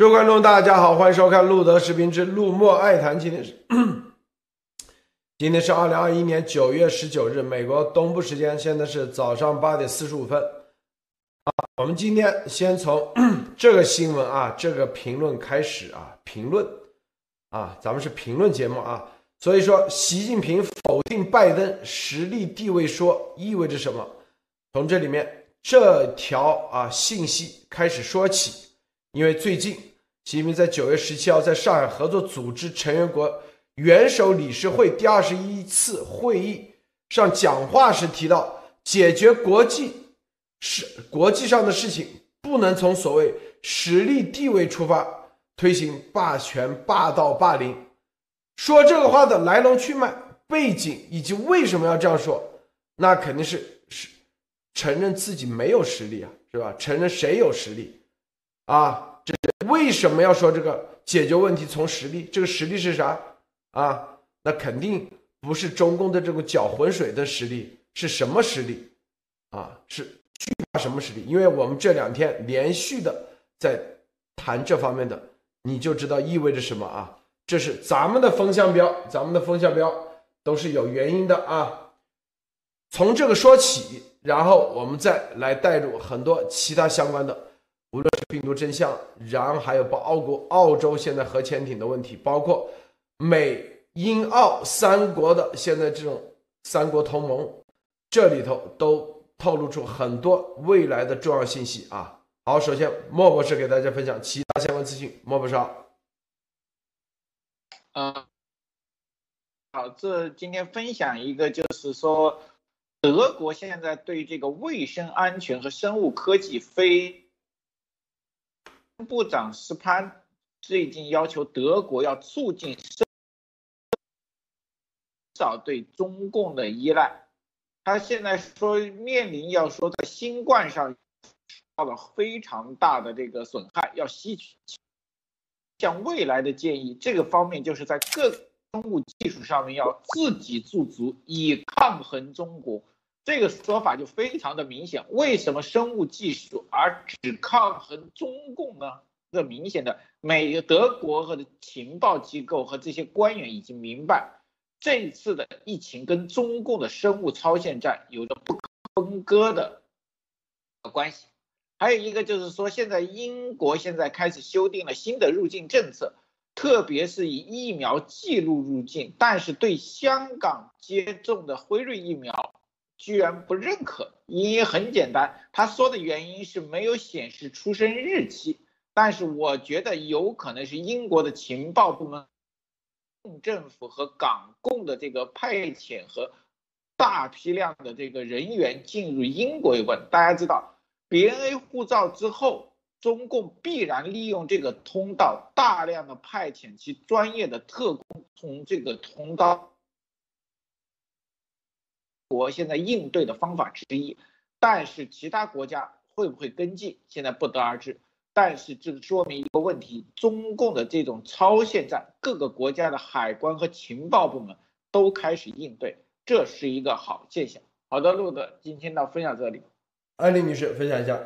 各位观众，大家好，欢迎收看《路德视频之路莫爱谈》。今天是 今天是二零二一年九月十九日，美国东部时间，现在是早上八点四十五分。啊，我们今天先从 这个新闻啊，这个评论开始啊，评论啊，咱们是评论节目啊，所以说，习近平否定拜登实力地位说意味着什么？从这里面这条啊信息开始说起，因为最近。习近平在九月十七号在上海合作组织成员国元首理事会第二十一次会议上讲话时提到，解决国际事国际上的事情不能从所谓实力地位出发，推行霸权、霸道、霸凌。说这个话的来龙去脉、背景以及为什么要这样说，那肯定是是承认自己没有实力啊，是吧？承认谁有实力啊？为什么要说这个解决问题从实力？这个实力是啥啊？那肯定不是中共的这个搅浑水的实力，是什么实力啊？是惧怕什么实力？因为我们这两天连续的在谈这方面的，你就知道意味着什么啊？这是咱们的风向标，咱们的风向标都是有原因的啊。从这个说起，然后我们再来带入很多其他相关的。无论是病毒真相，然后还有包澳国、澳洲现在核潜艇的问题，包括美、英、澳三国的现在这种三国同盟，这里头都透露出很多未来的重要信息啊。好，首先莫博士给大家分享其他相关资讯。莫博士，啊，好，这今天分享一个，就是说德国现在对这个卫生安全和生物科技非。部长斯潘最近要求德国要促进少对中共的依赖。他现在说面临要说在新冠上受到了非常大的这个损害，要吸取向未来的建议。这个方面就是在各生物技术上面要自给自足，以抗衡中国。这个说法就非常的明显，为什么生物技术而只抗衡中共呢？这明显的，美德国和的情报机构和这些官员已经明白，这一次的疫情跟中共的生物超限战有着不可分割的关系。还有一个就是说，现在英国现在开始修订了新的入境政策，特别是以疫苗记录入境，但是对香港接种的辉瑞疫苗。居然不认可，原因很简单，他说的原因是没有显示出生日期，但是我觉得有可能是英国的情报部门、政府和港共的这个派遣和大批量的这个人员进入英国有关。大家知道，BNA 护照之后，中共必然利用这个通道，大量的派遣其专业的特工从这个通道。国现在应对的方法之一，但是其他国家会不会跟进，现在不得而知。但是这说明一个问题：中共的这种超限战，各个国家的海关和情报部门都开始应对，这是一个好现象。好的，路德，今天到分享这里。艾丽女士，分享一下。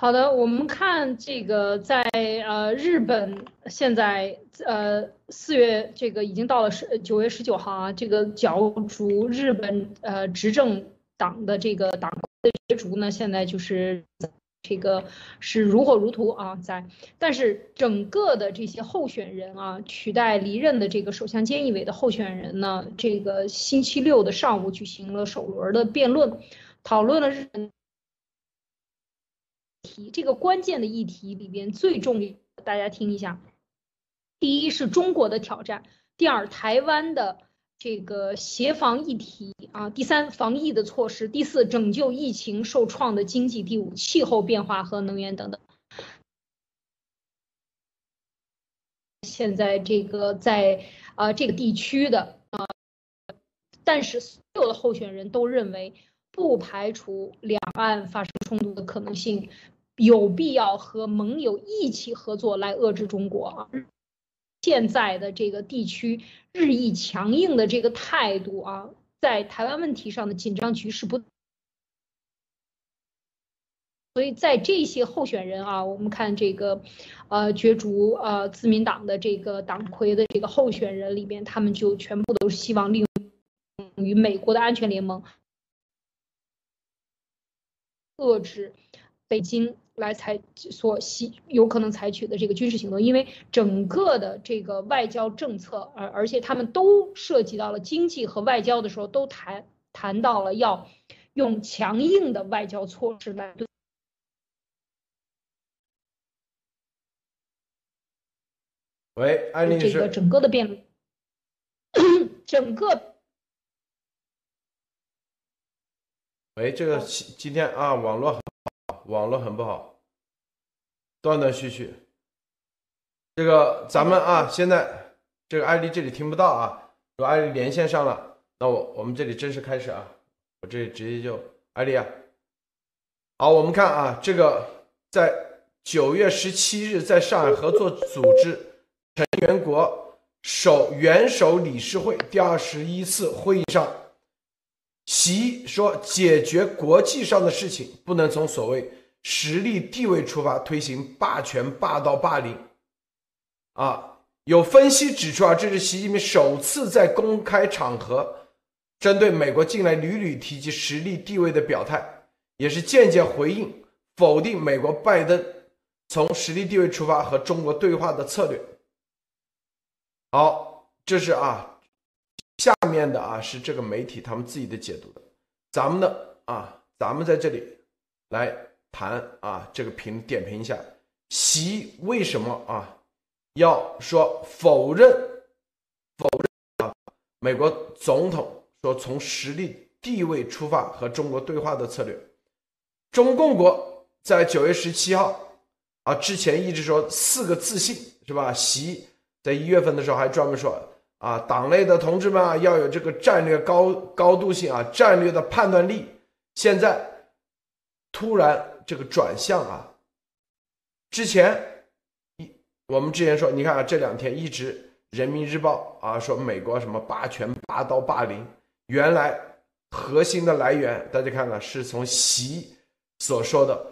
好的，我们看这个，在呃日本现在呃四月这个已经到了十九月十九号啊，这个角逐日本呃执政党的这个党的角逐呢，现在就是这个是如火如荼啊，在但是整个的这些候选人啊，取代离任的这个首相菅义伟的候选人呢，这个星期六的上午举行了首轮的辩论，讨论了日本。这个关键的议题里边最重要，大家听一下。第一是中国的挑战，第二台湾的这个协防议题啊，第三防疫的措施，第四拯救疫情受创的经济，第五气候变化和能源等等。现在这个在啊这个地区的啊，但是所有的候选人都认为不排除两岸发生冲突的可能性。有必要和盟友一起合作来遏制中国啊！现在的这个地区日益强硬的这个态度啊，在台湾问题上的紧张局势不所以在这些候选人啊，我们看这个，呃，角逐呃自民党的这个党魁的这个候选人里边，他们就全部都是希望利用与美国的安全联盟遏制北京来采所吸有可能采取的这个军事行动，因为整个的这个外交政策，而而且他们都涉及到了经济和外交的时候，都谈谈到了要用强硬的外交措施来对。喂，安律师。这个整个的辩论，整个。喂，这个今天啊，网络网络很不好，断断续续。这个咱们啊，现在这个艾丽这里听不到啊，如果艾丽连线上了，那我我们这里正式开始啊，我这里直接就艾丽啊。好，我们看啊，这个在九月十七日在上海合作组织。成员国首元首理事会第二十一次会议上，习说，解决国际上的事情不能从所谓实力地位出发，推行霸权、霸道、霸凌。啊，有分析指出啊，这是习近平首次在公开场合针对美国近来屡屡提及实力地位的表态，也是间接回应否定美国拜登从实力地位出发和中国对话的策略。好，这是啊，面的啊是这个媒体他们自己的解读的，咱们的啊，咱们在这里来谈啊，这个评点评一下，习为什么啊要说否认否认啊美国总统说从实力地位出发和中国对话的策略，中共国在九月十七号啊之前一直说四个自信是吧？习。在一月份的时候还专门说啊，党内的同志们啊，要有这个战略高高度性啊，战略的判断力。现在突然这个转向啊，之前一我们之前说，你看啊，这两天一直《人民日报》啊说美国什么霸权、霸道、霸凌，原来核心的来源大家看看，是从习所说的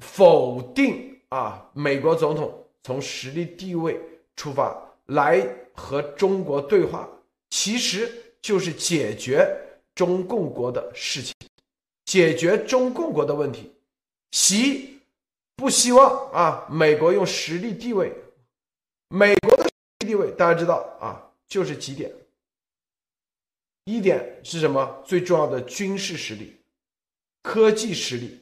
否定啊，美国总统从实力地位。出发来和中国对话，其实就是解决中共国的事情，解决中共国的问题。习不希望啊，美国用实力地位，美国的实力地位大家知道啊，就是几点。一点是什么？最重要的军事实力、科技实力，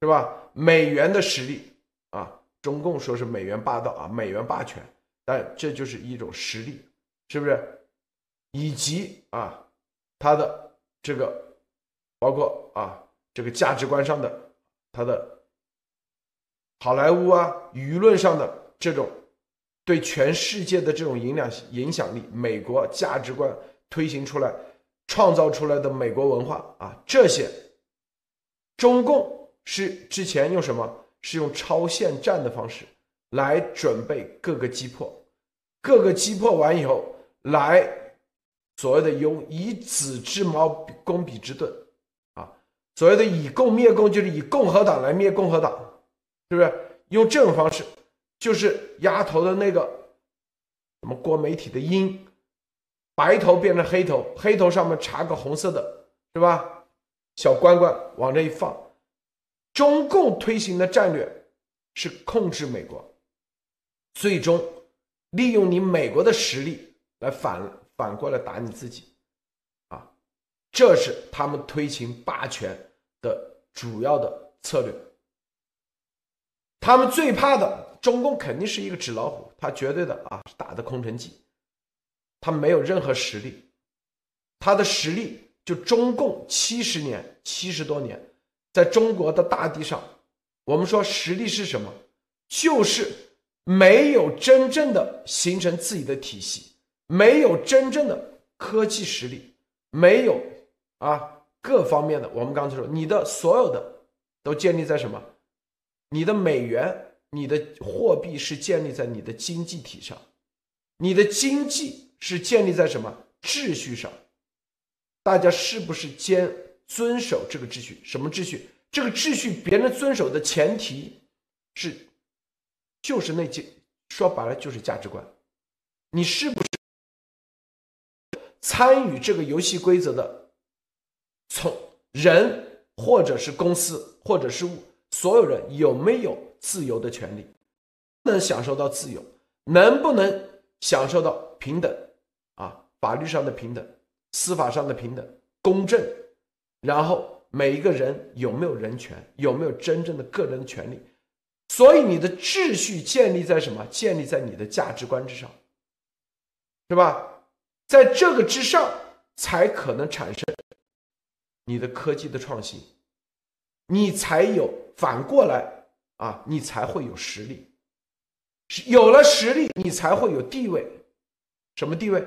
是吧？美元的实力啊，中共说是美元霸道啊，美元霸权。但这就是一种实力，是不是？以及啊，他的这个包括啊，这个价值观上的，他的好莱坞啊，舆论上的这种对全世界的这种影响影响力，美国价值观推行出来、创造出来的美国文化啊，这些中共是之前用什么？是用超限战的方式来准备各个击破。各个击破完以后，来所谓的用以子之矛攻彼之盾，啊，所谓的以共灭共，就是以共和党来灭共和党，是不是？用这种方式，就是丫头的那个什么郭媒体的鹰，白头变成黑头，黑头上面插个红色的，是吧？小关关往这一放，中共推行的战略是控制美国，最终。利用你美国的实力来反反过来打你自己，啊，这是他们推行霸权的主要的策略。他们最怕的中共肯定是一个纸老虎，他绝对的啊打的空城计，他没有任何实力，他的实力就中共七十年七十多年，在中国的大地上，我们说实力是什么？就是。没有真正的形成自己的体系，没有真正的科技实力，没有啊各方面的。我们刚才说，你的所有的都建立在什么？你的美元，你的货币是建立在你的经济体上，你的经济是建立在什么秩序上？大家是不是坚遵守这个秩序？什么秩序？这个秩序别人遵守的前提是，就是那些说白了就是价值观，你是不是参与这个游戏规则的从人或者是公司或者是物所有人有没有自由的权利，能享受到自由，能不能享受到平等啊？法律上的平等，司法上的平等，公正，然后。每一个人有没有人权？有没有真正的个人的权利？所以你的秩序建立在什么？建立在你的价值观之上，是吧？在这个之上，才可能产生你的科技的创新，你才有反过来啊，你才会有实力。有了实力，你才会有地位。什么地位？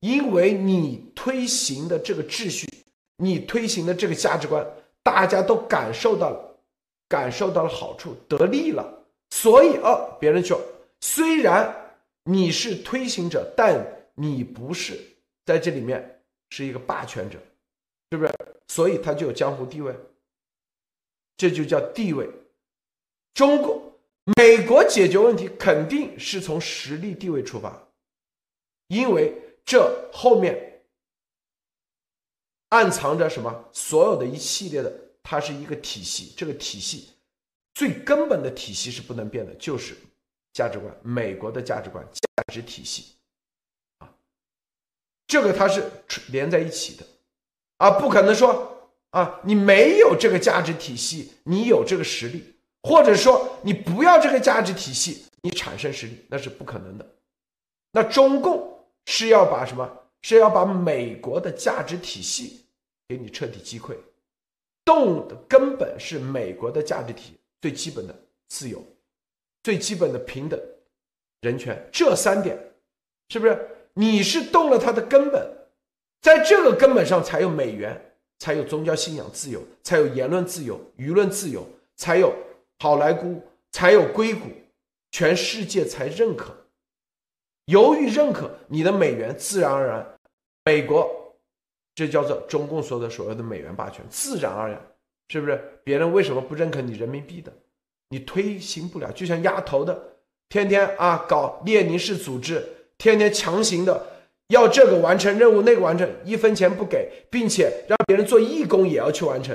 因为你推行的这个秩序。你推行的这个价值观，大家都感受到了，感受到了好处，得利了。所以哦，别人说，虽然你是推行者，但你不是在这里面是一个霸权者，是不是？所以他就有江湖地位，这就叫地位。中国、美国解决问题肯定是从实力地位出发，因为这后面。暗藏着什么？所有的一系列的，它是一个体系。这个体系最根本的体系是不能变的，就是价值观，美国的价值观、价值体系啊，这个它是连在一起的啊，不可能说啊，你没有这个价值体系，你有这个实力，或者说你不要这个价值体系，你产生实力，那是不可能的。那中共是要把什么？是要把美国的价值体系给你彻底击溃，动的根本是美国的价值体最基本的自由、最基本的平等、人权这三点，是不是？你是动了它的根本，在这个根本上才有美元，才有宗教信仰自由，才有言论自由、舆论自由，才有好莱坞，才有硅谷，全世界才认可。由于认可你的美元，自然而然，美国，这叫做中共说的所谓的美元霸权，自然而然，是不是？别人为什么不认可你人民币的？你推行不了，就像丫头的，天天啊搞列宁式组织，天天强行的要这个完成任务，那个完成，一分钱不给，并且让别人做义工也要去完成，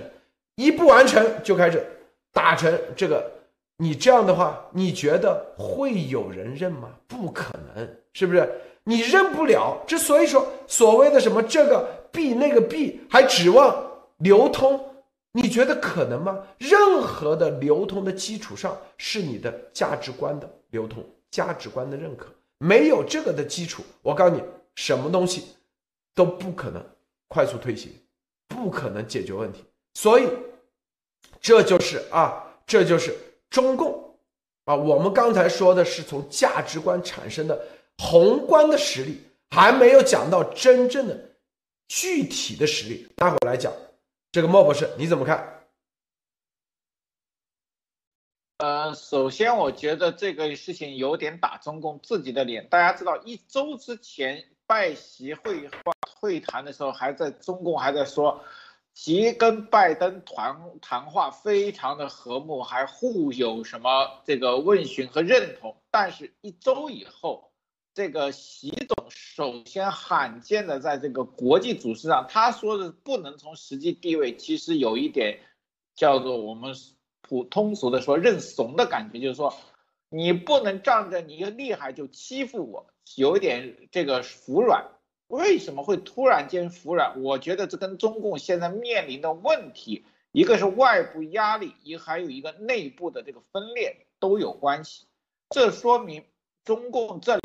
一不完成就开始打成这个。你这样的话，你觉得会有人认吗？不可能，是不是？你认不了。之所以说所谓的什么这个币那个币还指望流通，你觉得可能吗？任何的流通的基础上是你的价值观的流通，价值观的认可。没有这个的基础，我告诉你，什么东西都不可能快速推行，不可能解决问题。所以，这就是啊，这就是。中共啊，我们刚才说的是从价值观产生的宏观的实力，还没有讲到真正的具体的实力。待会儿来讲，这个莫博士你怎么看？呃，首先我觉得这个事情有点打中共自己的脸。大家知道，一周之前拜习会话会谈的时候，还在中共还在说。习跟拜登谈谈话非常的和睦，还互有什么这个问询和认同。但是，一周以后，这个习总首先罕见的在这个国际组织上，他说的不能从实际地位，其实有一点叫做我们普通俗的说认怂的感觉，就是说你不能仗着你厉害就欺负我，有一点这个服软。为什么会突然间服软？我觉得这跟中共现在面临的问题，一个是外部压力，一还有一个内部的这个分裂都有关系。这说明中共这两，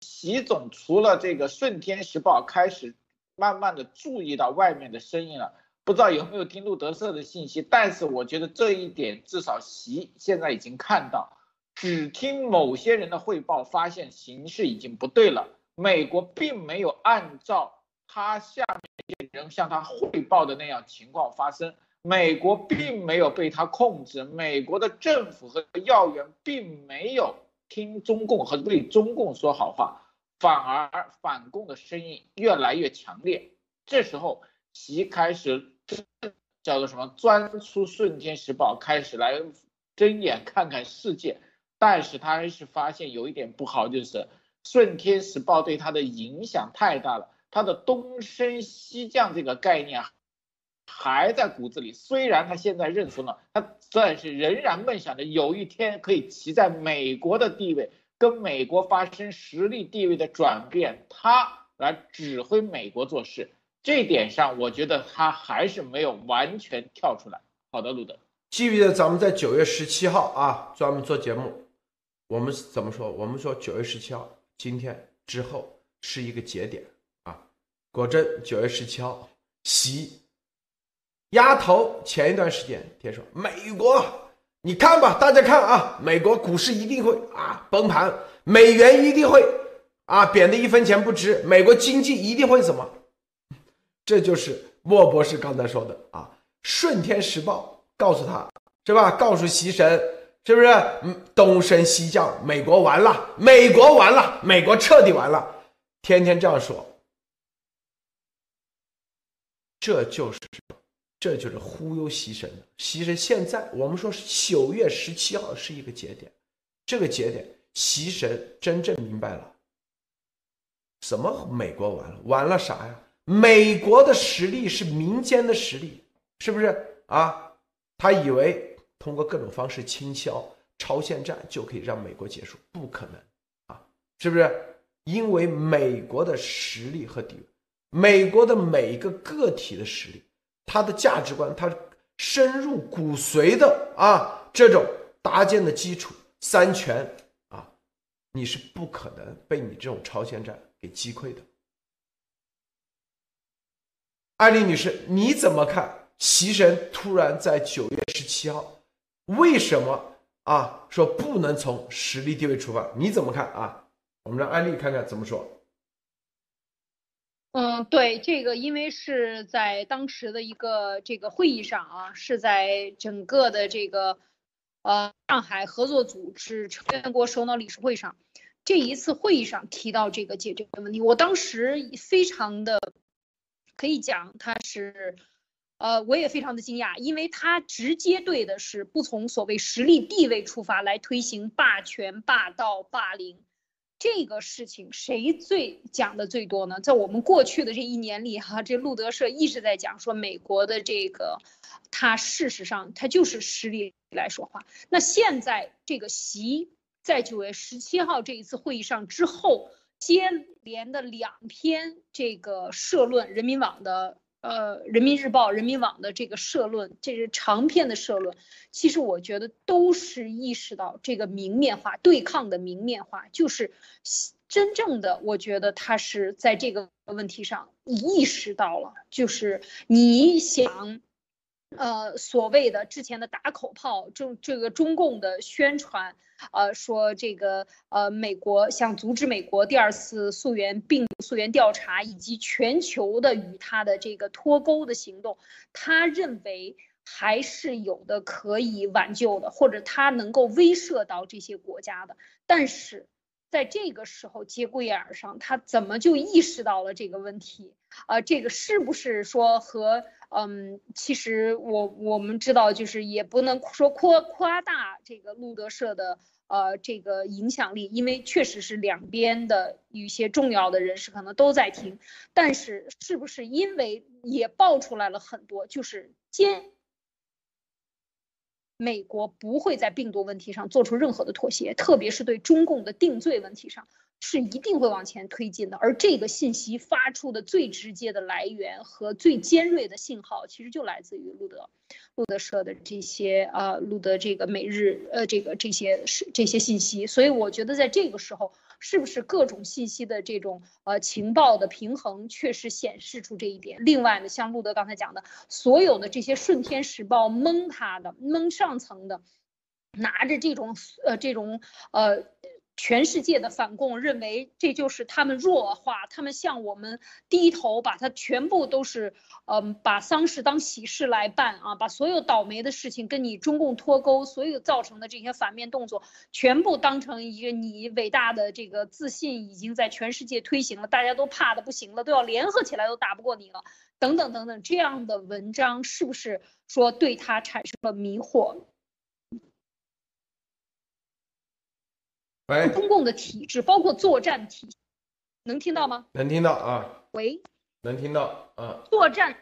习总除了这个《顺天时报》开始慢慢的注意到外面的声音了，不知道有没有听路德社的信息。但是我觉得这一点至少习现在已经看到，只听某些人的汇报，发现形势已经不对了。美国并没有按照他下面的人向他汇报的那样情况发生，美国并没有被他控制，美国的政府和要员并没有听中共和对中共说好话，反而反共的声音越来越强烈。这时候，习开始叫做什么钻出顺天时报，开始来睁眼看看世界。但是他还是发现有一点不好，就是顺天时报对他的影响太大了，他的东升西降这个概念还在骨子里。虽然他现在认怂了，他但是仍然梦想着有一天可以骑在美国的地位，跟美国发生实力地位的转变，他来指挥美国做事。这点上，我觉得他还是没有完全跳出来。好的，路德，记不记得咱们在九月十七号啊，专门做节目。我们怎么说？我们说九月十七号，今天之后是一个节点啊！果真九月十七号，习丫头前一段时间听说美国，你看吧，大家看啊，美国股市一定会啊崩盘，美元一定会啊贬得一分钱不值，美国经济一定会怎么？这就是莫博士刚才说的啊，《顺天时报》告诉他是吧？告诉习神。是不是？嗯，东升西降，美国完了，美国完了，美国彻底完了，天天这样说，这就是，这就是忽悠习神的。习神现在我们说九月十七号是一个节点，这个节点，习神真正明白了，什么美国完了，完了啥呀？美国的实力是民间的实力，是不是啊？他以为。通过各种方式倾销朝鲜战就可以让美国结束？不可能啊！是不是？因为美国的实力和地位，美国的每一个个体的实力，他的价值观，他深入骨髓的啊，这种搭建的基础，三权啊，你是不可能被你这种朝鲜战给击溃的。艾丽女士，你怎么看？习神突然在九月十七号。为什么啊？说不能从实力地位出发？你怎么看啊？我们让安利看看怎么说。嗯，对这个，因为是在当时的一个这个会议上啊，是在整个的这个呃上海合作组织成员国首脑理事会上，这一次会议上提到这个解决的问题，我当时非常的可以讲，他是。呃，我也非常的惊讶，因为他直接对的是不从所谓实力地位出发来推行霸权、霸道、霸凌，这个事情谁最讲的最多呢？在我们过去的这一年里，哈，这路德社一直在讲说美国的这个，他事实上他就是实力来说话。那现在这个习在九月十七号这一次会议上之后，接连的两篇这个社论，人民网的。呃，人民日报、人民网的这个社论，这是长篇的社论。其实我觉得都是意识到这个明面化对抗的明面化，就是真正的，我觉得他是在这个问题上意识到了，就是你想。呃，所谓的之前的打口炮，就这个中共的宣传，呃，说这个呃，美国想阻止美国第二次溯源病溯源调查，以及全球的与他的这个脱钩的行动，他认为还是有的可以挽救的，或者他能够威慑到这些国家的，但是。在这个时候节骨眼上，他怎么就意识到了这个问题？啊，这个是不是说和嗯，其实我我们知道，就是也不能说夸夸大这个路德社的呃这个影响力，因为确实是两边的一些重要的人士可能都在听，但是是不是因为也爆出来了很多，就是坚。美国不会在病毒问题上做出任何的妥协，特别是对中共的定罪问题上，是一定会往前推进的。而这个信息发出的最直接的来源和最尖锐的信号，其实就来自于路德，路德社的这些呃，路德这个每日呃这个这些是这些信息。所以我觉得在这个时候。是不是各种信息的这种呃情报的平衡确实显示出这一点？另外呢，像路德刚才讲的，所有的这些顺天时报蒙他的蒙上层的，拿着这种呃这种呃全世界的反共认为这就是他们弱化，他们向我们低头，把它全部都是，嗯，把丧事当喜事来办啊，把所有倒霉的事情跟你中共脱钩，所有造成的这些反面动作，全部当成一个你伟大的这个自信已经在全世界推行了，大家都怕的不行了，都要联合起来都打不过你了，等等等等，这样的文章是不是说对他产生了迷惑？喂，中共的体制，包括作战体，能听到吗？能听到啊，喂，能听到啊。作战，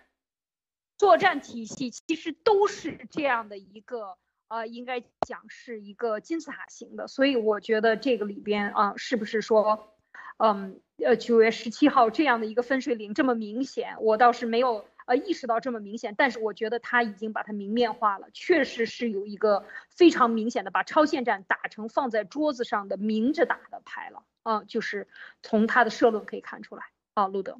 作战体系其实都是这样的一个，呃，应该讲是一个金字塔型的，所以我觉得这个里边啊，是不是说，嗯，呃，九月十七号这样的一个分水岭这么明显，我倒是没有。呃，意识到这么明显，但是我觉得他已经把它明面化了，确实是有一个非常明显的把超限战打成放在桌子上的明着打的牌了。啊，就是从他的社论可以看出来。啊，路德。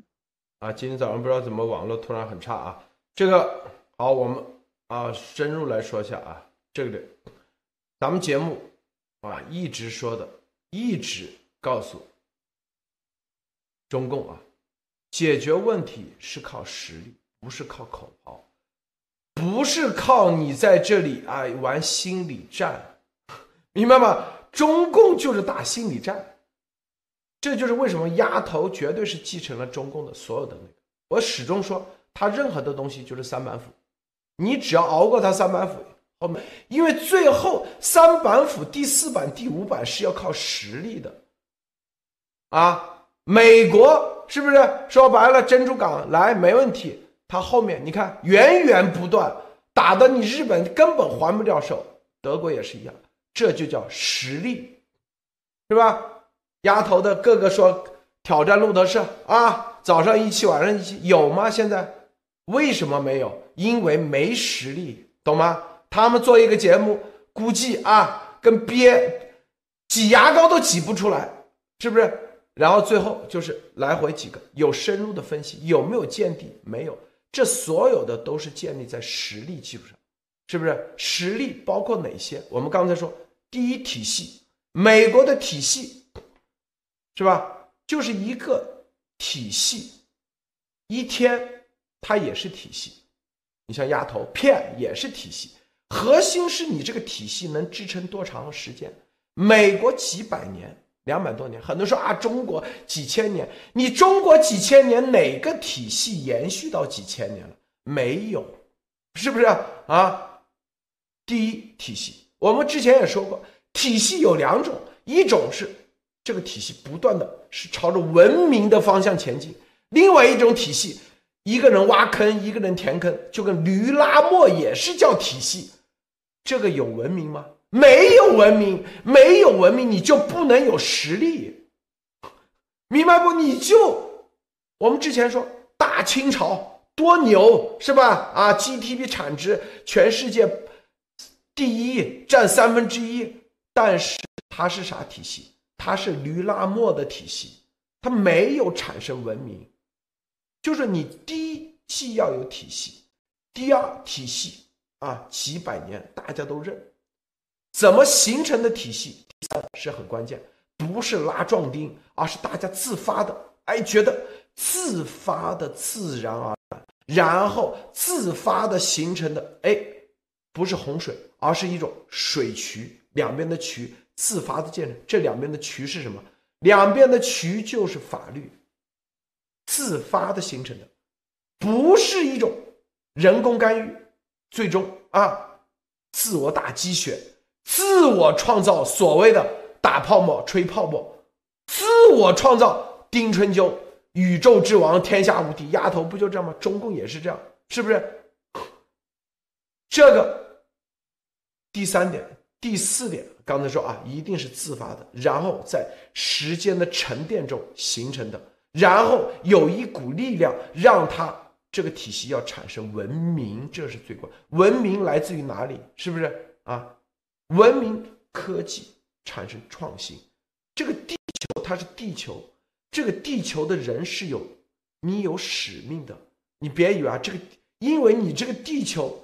啊，今天早上不知道怎么网络突然很差啊。这个好，我们啊深入来说一下啊，这个咱们节目啊一直说的，一直告诉中共啊，解决问题是靠实力。不是靠口号，不是靠你在这里啊玩心理战，明白吗？中共就是打心理战，这就是为什么丫头绝对是继承了中共的所有的那个。我始终说，他任何的东西就是三板斧，你只要熬过他三板斧后面，因为最后三板斧第四板、第五板是要靠实力的，啊，美国是不是说白了珍珠港来没问题？他后面你看源源不断打的你日本根本还不了手，德国也是一样，这就叫实力，是吧？丫头的个个说挑战路德社啊，早上一期晚上一期有吗？现在为什么没有？因为没实力，懂吗？他们做一个节目，估计啊跟憋挤牙膏都挤不出来，是不是？然后最后就是来回几个有深入的分析，有没有见底？没有。这所有的都是建立在实力基础上，是不是？实力包括哪些？我们刚才说，第一体系，美国的体系，是吧？就是一个体系，一天它也是体系。你像丫头片也是体系，核心是你这个体系能支撑多长时间？美国几百年。两百多年，很多说啊，中国几千年，你中国几千年哪个体系延续到几千年了？没有，是不是啊？第一体系，我们之前也说过，体系有两种，一种是这个体系不断的是朝着文明的方向前进，另外一种体系，一个人挖坑，一个人填坑，就跟驴拉磨也是叫体系，这个有文明吗？没有文明，没有文明，你就不能有实力，明白不？你就我们之前说大清朝多牛是吧？啊，GDP 产值全世界第一，占三分之一，但是它是啥体系？它是驴拉磨的体系，它没有产生文明。就是你第一既要有体系，第二体系啊，几百年大家都认。怎么形成的体系？第三是很关键，不是拉壮丁，而是大家自发的，哎，觉得自发的自然而然，然后自发的形成的，哎，不是洪水，而是一种水渠，两边的渠自发的建成。这两边的渠是什么？两边的渠就是法律，自发的形成的，不是一种人工干预，最终啊，自我打鸡血。自我创造所谓的打泡沫、吹泡沫，自我创造丁春秋，宇宙之王，天下无敌，丫头不就这样吗？中共也是这样，是不是？这个第三点、第四点，刚才说啊，一定是自发的，然后在时间的沉淀中形成的，然后有一股力量让它这个体系要产生文明，这是最关。文明来自于哪里？是不是啊？文明科技产生创新，这个地球它是地球，这个地球的人是有你有使命的，你别以为啊，这个因为你这个地球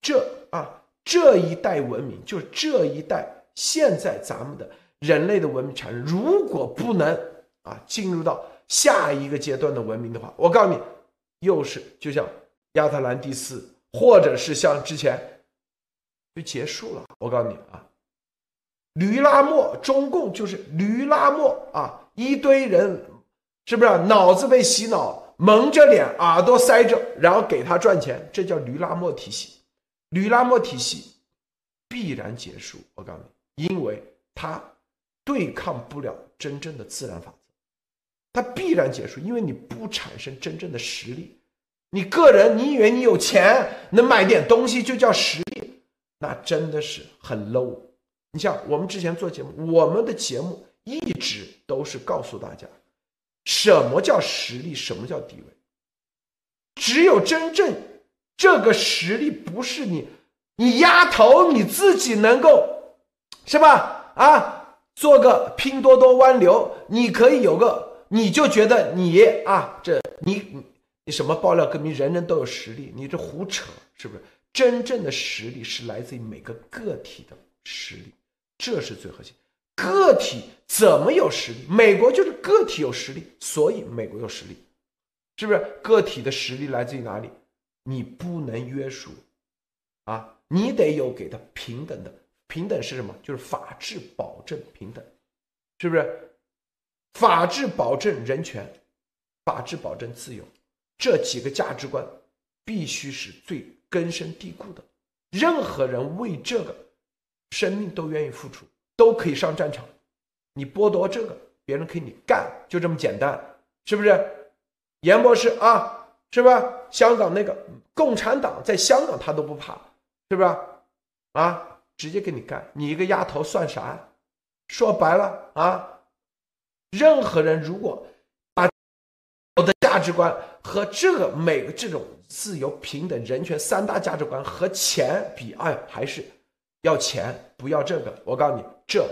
这啊这一代文明就是这一代现在咱们的人类的文明产生，如果不能啊进入到下一个阶段的文明的话，我告诉你，又是就像亚特兰蒂斯，或者是像之前就结束了。我告诉你啊，驴拉磨，中共就是驴拉磨啊，一堆人是不是脑子被洗脑，蒙着脸，耳朵塞着，然后给他赚钱，这叫驴拉磨体系。驴拉磨体系必然结束。我告诉你，因为它。对抗不了真正的自然法则，它必然结束，因为你不产生真正的实力。你个人，你以为你有钱能买点东西就叫实力，那真的是很 low。你像我们之前做节目，我们的节目一直都是告诉大家，什么叫实力，什么叫地位。只有真正这个实力不是你，你丫头你自己能够，是吧？啊。做个拼多多湾流，你可以有个，你就觉得你啊，这你你什么爆料革命，人人都有实力，你这胡扯是不是？真正的实力是来自于每个个体的实力，这是最核心。个体怎么有实力？美国就是个体有实力，所以美国有实力，是不是？个体的实力来自于哪里？你不能约束啊，你得有给他平等的。平等是什么？就是法治保证平等，是不是？法治保证人权，法治保证自由，这几个价值观必须是最根深蒂固的。任何人为这个生命都愿意付出，都可以上战场。你剥夺这个，别人可以你干，就这么简单，是不是？严博士啊，是吧？香港那个共产党在香港他都不怕，是不是？啊？直接给你干，你一个丫头算啥？说白了啊，任何人如果价值观和这个每个这种自由、平等、人权三大价值观和钱比，哎，还是要钱，不要这个。我告诉你，这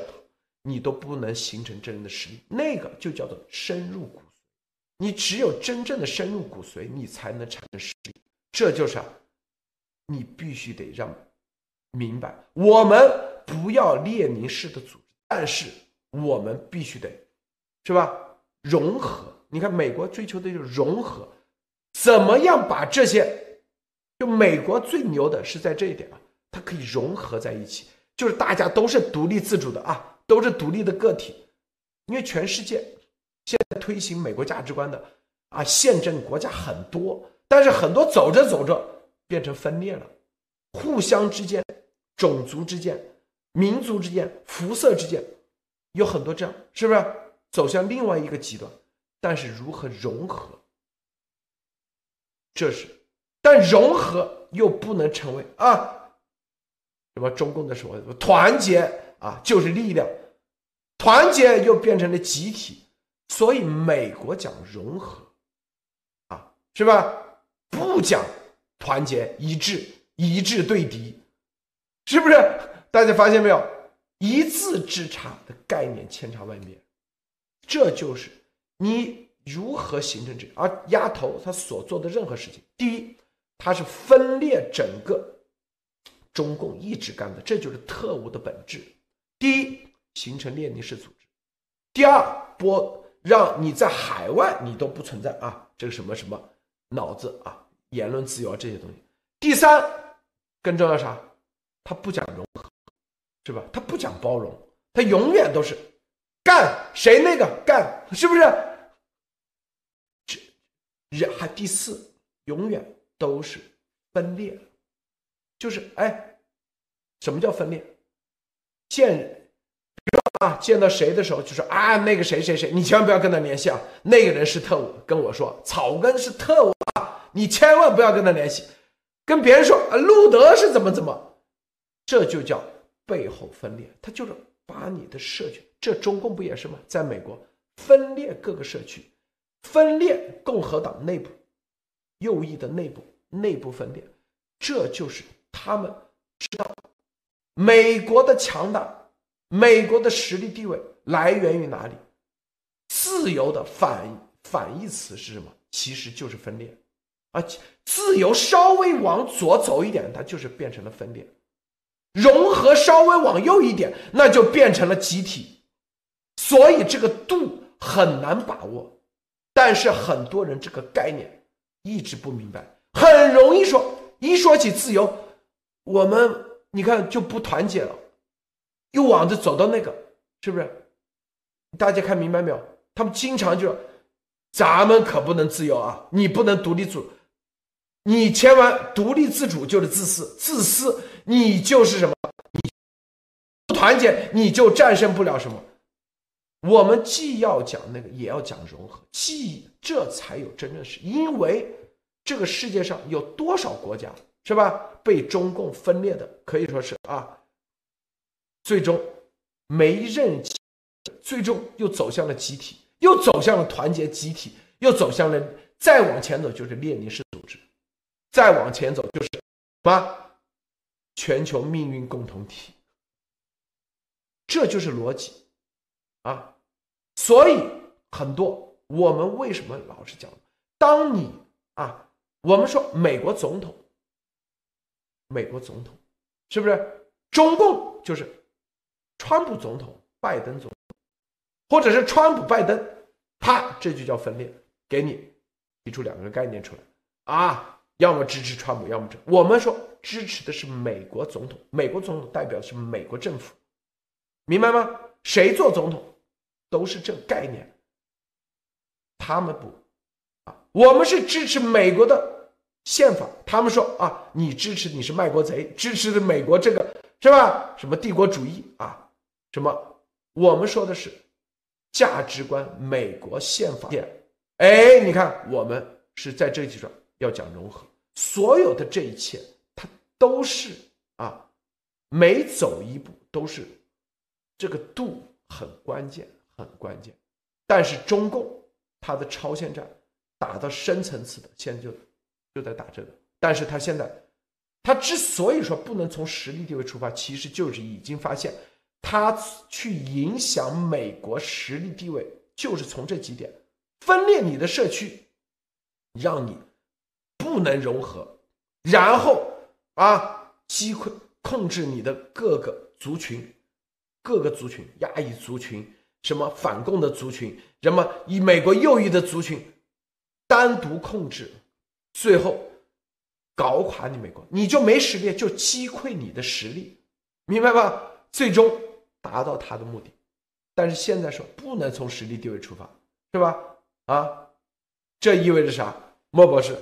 你都不能形成真正的实力，那个就叫做深入骨髓。你只有真正的深入骨髓，你才能产生实力。这就是啊你必须得让。明白，我们不要列宁式的组织，但是我们必须得，是吧？融合。你看，美国追求的就是融合，怎么样把这些？就美国最牛的是在这一点啊，它可以融合在一起，就是大家都是独立自主的啊，都是独立的个体。因为全世界现在推行美国价值观的啊，宪政国家很多，但是很多走着走着变成分裂了，互相之间。种族之间、民族之间、肤色之间，有很多这样，是不是走向另外一个极端？但是如何融合？这是，但融合又不能成为啊，什么中共的什么团结啊就是力量，团结又变成了集体，所以美国讲融合，啊，是吧？不讲团结一致，一致对敌。是不是？大家发现没有？一字之差的概念千差万别，这就是你如何形成这。而丫头她所做的任何事情，第一，她是分裂整个中共一直干的，这就是特务的本质。第一，形成列宁式组织；第二，波让你在海外你都不存在啊，这个什么什么脑子啊，言论自由这些东西；第三，更重要啥？他不讲融合，是吧？他不讲包容，他永远都是干谁那个干，是不是？这人还第四，永远都是分裂，就是哎，什么叫分裂？见，啊，见到谁的时候就说啊，那个谁谁谁，你千万不要跟他联系啊，那个人是特务，跟我说草根是特务啊，你千万不要跟他联系，跟别人说啊，路德是怎么怎么。这就叫背后分裂，他就是把你的社群，这中共不也是吗？在美国分裂各个社区，分裂共和党内部，右翼的内部内部分裂，这就是他们知道美国的强大，美国的实力地位来源于哪里？自由的反反义词是什么？其实就是分裂，啊，自由稍微往左走一点，它就是变成了分裂。融合稍微往右一点，那就变成了集体，所以这个度很难把握。但是很多人这个概念一直不明白，很容易说一说起自由，我们你看就不团结了，又往着走到那个，是不是？大家看明白没有？他们经常就，咱们可不能自由啊！你不能独立主，你签完独立自主就是自私，自私你就是什么？不团结你就战胜不了什么。我们既要讲那个，也要讲融合，既这才有真正是，因为这个世界上有多少国家是吧？被中共分裂的可以说是啊，最终没认，最终又走向了集体，又走向了团结集体，又走向了再往前走就是列宁式组织，再往前走就是什么？全球命运共同体，这就是逻辑啊。所以很多我们为什么老是讲，当你啊，我们说美国总统，美国总统是不是中共就是川普总统、拜登总统，或者是川普、拜登，啪，这就叫分裂。给你提出两个概念出来啊，要么支持川普，要么这。我们说支持的是美国总统，美国总统代表的是美国政府，明白吗？谁做总统？都是这个概念，他们不啊，我们是支持美国的宪法。他们说啊，你支持你是卖国贼，支持的美国这个是吧？什么帝国主义啊？什么？我们说的是价值观，美国宪法。哎，你看，我们是在这基础上要讲融合，所有的这一切，它都是啊，每走一步都是这个度很关键。很关键，但是中共他的超限战打到深层次的，现在就就在打这个。但是他现在，他之所以说不能从实力地位出发，其实就是已经发现，他去影响美国实力地位，就是从这几点分裂你的社区，让你不能融合，然后啊击溃控制你的各个族群，各个族群压抑族群。什么反共的族群，什么以美国右翼的族群单独控制，最后搞垮你美国，你就没实力，就击溃你的实力，明白吧？最终达到他的目的。但是现在说不能从实力地位出发，是吧？啊，这意味着啥？莫博士。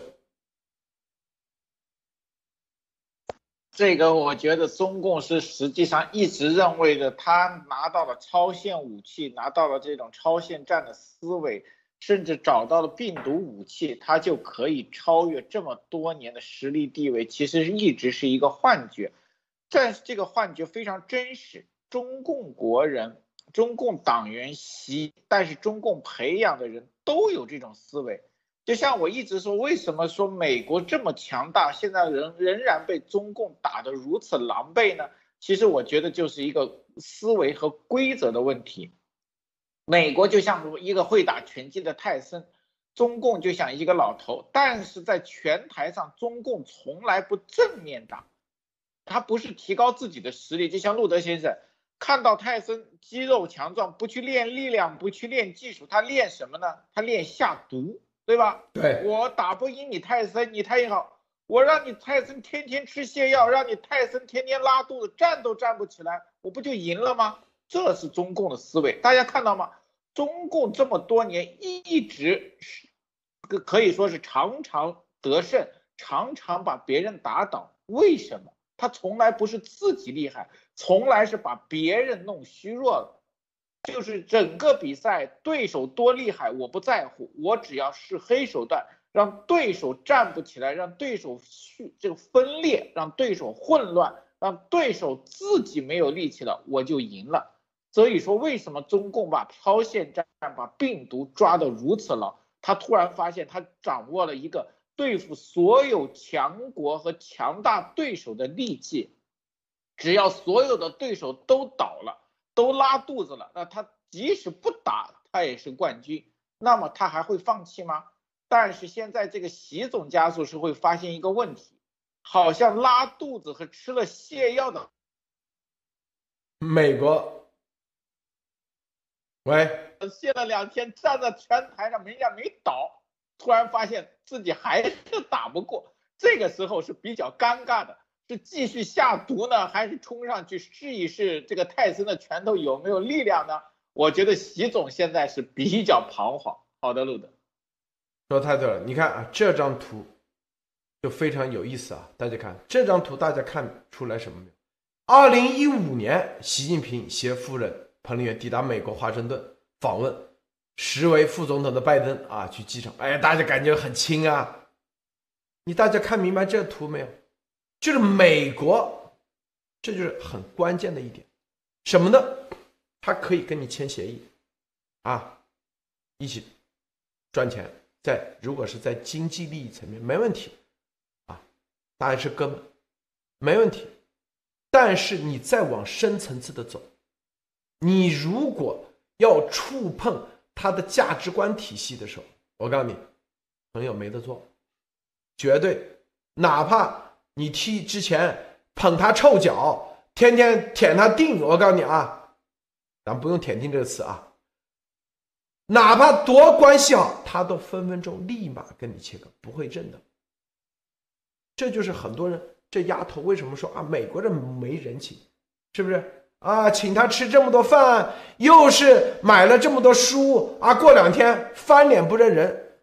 这个我觉得中共是实际上一直认为的，他拿到了超限武器，拿到了这种超限战的思维，甚至找到了病毒武器，他就可以超越这么多年的实力地位。其实是一直是一个幻觉，但是这个幻觉非常真实。中共国人、中共党员习，但是中共培养的人都有这种思维。就像我一直说，为什么说美国这么强大，现在仍仍然被中共打得如此狼狈呢？其实我觉得就是一个思维和规则的问题。美国就像如一个会打拳击的泰森，中共就像一个老头，但是在拳台上，中共从来不正面打，他不是提高自己的实力。就像路德先生看到泰森肌肉强壮，不去练力量，不去练技术，他练什么呢？他练下毒。对吧？对我打不赢你泰森，你太好，我让你泰森天天吃泻药，让你泰森天天拉肚子，站都站不起来，我不就赢了吗？这是中共的思维，大家看到吗？中共这么多年一直是，可可以说是常常得胜，常常把别人打倒。为什么？他从来不是自己厉害，从来是把别人弄虚弱了。就是整个比赛，对手多厉害我不在乎，我只要是黑手段，让对手站不起来，让对手去这个分裂，让对手混乱，让对手自己没有力气了，我就赢了。所以说，为什么中共把超限战把病毒抓得如此牢？他突然发现他掌握了一个对付所有强国和强大对手的利器，只要所有的对手都倒了。都拉肚子了，那他即使不打，他也是冠军。那么他还会放弃吗？但是现在这个习总加速是会发现一个问题，好像拉肚子和吃了泻药的美国喂，歇了两天，站在拳台上，人家没倒，突然发现自己还是打不过，这个时候是比较尴尬的，是继续下毒呢，还是冲上去试一试这个泰森的拳头有没有力量呢？我觉得习总现在是比较彷徨。好的，路德，说太对了，你看啊，这张图就非常有意思啊，大家看这张图，大家看出来什么没有？二零一五年，习近平携夫人彭丽媛抵达美国华盛顿访问，时为副总统的拜登啊去机场，哎，大家感觉很亲啊。你大家看明白这图没有？就是美国，这就是很关键的一点，什么呢？他可以跟你签协议，啊，一起赚钱，在如果是在经济利益层面没问题，啊，大家是哥们，没问题。但是你再往深层次的走，你如果要触碰他的价值观体系的时候，我告诉你，朋友没得做，绝对，哪怕你踢之前捧他臭脚，天天舔他腚，我告诉你啊，咱不用舔腚这个词啊，哪怕多关系好，他都分分钟立马跟你切割，不会认的。这就是很多人。这丫头为什么说啊？美国人没人情，是不是啊？请他吃这么多饭，又是买了这么多书啊，过两天翻脸不认人，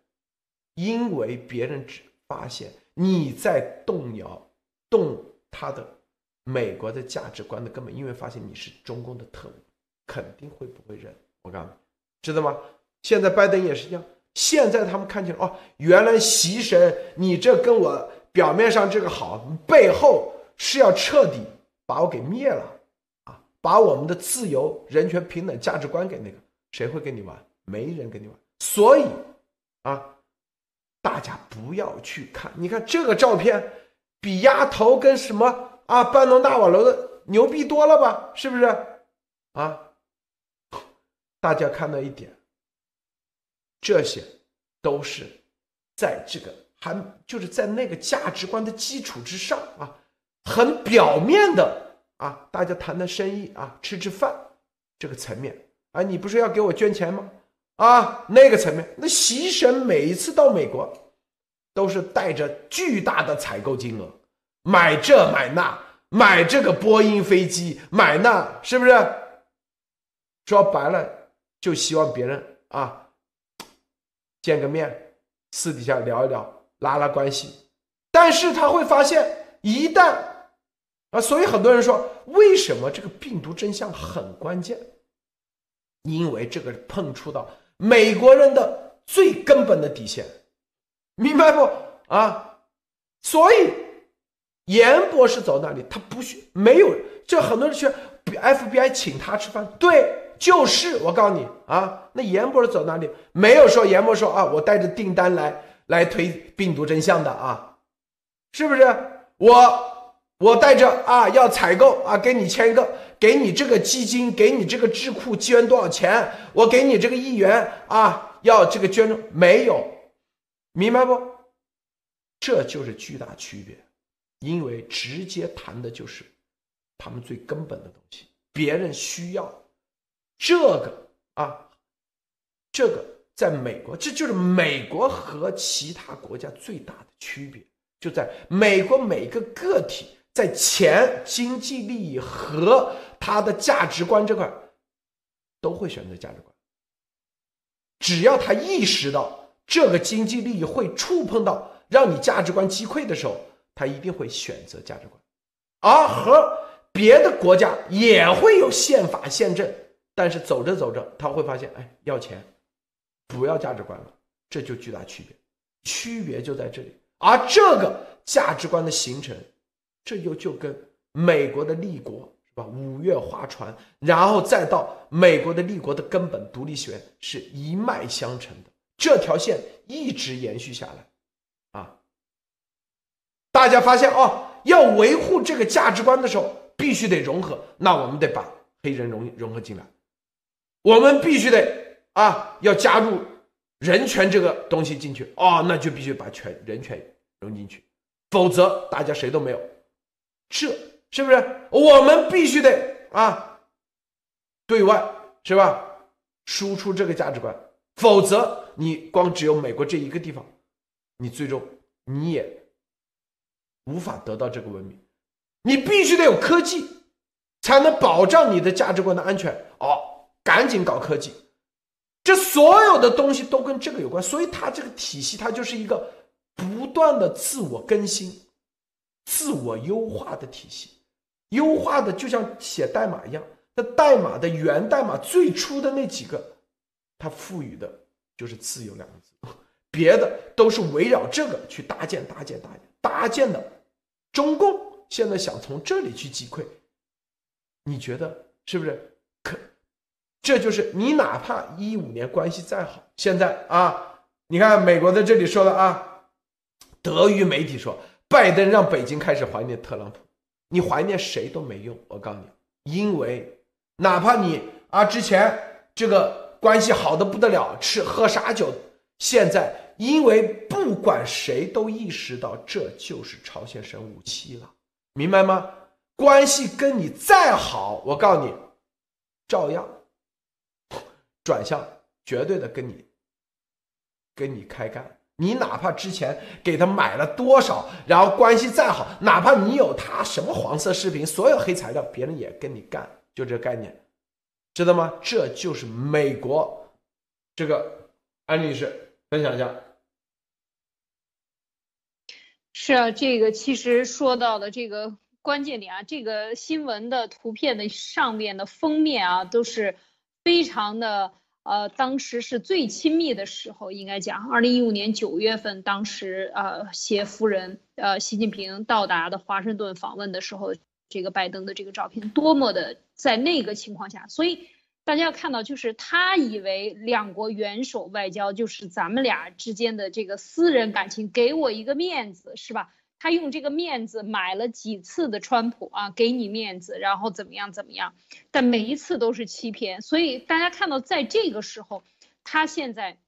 因为别人只发现你在动摇，动他的美国的价值观的根本，因为发现你是中共的特务，肯定会不会认。我告诉你，知道吗？现在拜登也是一样，现在他们看见哦，原来习神，你这跟我。表面上这个好，背后是要彻底把我给灭了啊！把我们的自由、人权、平等价值观给那个，谁会跟你玩？没人跟你玩。所以啊，大家不要去看。你看这个照片，比丫头跟什么啊半栋大瓦楼的牛逼多了吧？是不是？啊，大家看到一点，这些都是在这个。还就是在那个价值观的基础之上啊，很表面的啊，大家谈谈生意啊，吃吃饭这个层面啊，你不是要给我捐钱吗？啊，那个层面，那习神每一次到美国，都是带着巨大的采购金额，买这买那，买这个波音飞机，买那，是不是？说白了，就希望别人啊见个面，私底下聊一聊。拉拉关系，但是他会发现，一旦啊，所以很多人说，为什么这个病毒真相很关键？因为这个碰触到美国人的最根本的底线，明白不啊？所以严博士走那里，他不需没有，这很多人去 FBI 请他吃饭，对，就是我告诉你啊，那严博士走哪里？没有说严博说啊，我带着订单来。来推病毒真相的啊，是不是？我我带着啊，要采购啊，给你签一个，给你这个基金，给你这个智库捐多少钱？我给你这个议员啊，要这个捐没有？明白不？这就是巨大区别，因为直接谈的就是他们最根本的东西，别人需要这个啊，这个。在美国，这就是美国和其他国家最大的区别，就在美国每个个体在钱、经济利益和他的价值观这块，都会选择价值观。只要他意识到这个经济利益会触碰到让你价值观击溃的时候，他一定会选择价值观。而和别的国家也会有宪法宪政，但是走着走着他会发现，哎，要钱。不要价值观了，这就巨大区别，区别就在这里。而这个价值观的形成，这又就跟美国的立国是吧？五月划船，然后再到美国的立国的根本独立学是一脉相承的，这条线一直延续下来。啊，大家发现哦，要维护这个价值观的时候，必须得融合，那我们得把黑人融融合进来，我们必须得。啊，要加入人权这个东西进去哦，那就必须把权人权融进去，否则大家谁都没有。这是不是我们必须得啊？对外是吧？输出这个价值观，否则你光只有美国这一个地方，你最终你也无法得到这个文明。你必须得有科技，才能保障你的价值观的安全。哦，赶紧搞科技，这所有的东西都跟这个有关，所以它这个体系它就是一个不断的自我更新、自我优化的体系。优化的就像写代码一样，那代码的源代码最初的那几个，它赋予的就是自由两个字，别的都是围绕这个去搭建、搭建、搭建、搭建的。中共现在想从这里去击溃，你觉得是不是？可这就是你哪怕一五年关系再好，现在啊，你看美国在这里说了啊，德语媒体说拜登让北京开始怀念特朗普。你怀念谁都没用，我告诉你，因为哪怕你啊之前这个关系好的不得了，吃喝啥酒，现在因为不管谁都意识到这就是朝鲜神武器了，明白吗？关系跟你再好，我告诉你，照样转向，绝对的跟你跟你开干。你哪怕之前给他买了多少，然后关系再好，哪怕你有他什么黄色视频，所有黑材料，别人也跟你干，就这概念，知道吗？这就是美国。这个安女士分享一下。是啊，这个其实说到的这个关键点啊，这个新闻的图片的上面的封面啊，都是非常的。呃，当时是最亲密的时候，应该讲，二零一五年九月份，当时呃，携夫人呃，习近平到达的华盛顿访问的时候，这个拜登的这个照片，多么的在那个情况下，所以大家要看到，就是他以为两国元首外交就是咱们俩之间的这个私人感情，给我一个面子，是吧？他用这个面子买了几次的川普啊，给你面子，然后怎么样怎么样，但每一次都是欺骗。所以大家看到，在这个时候，他现在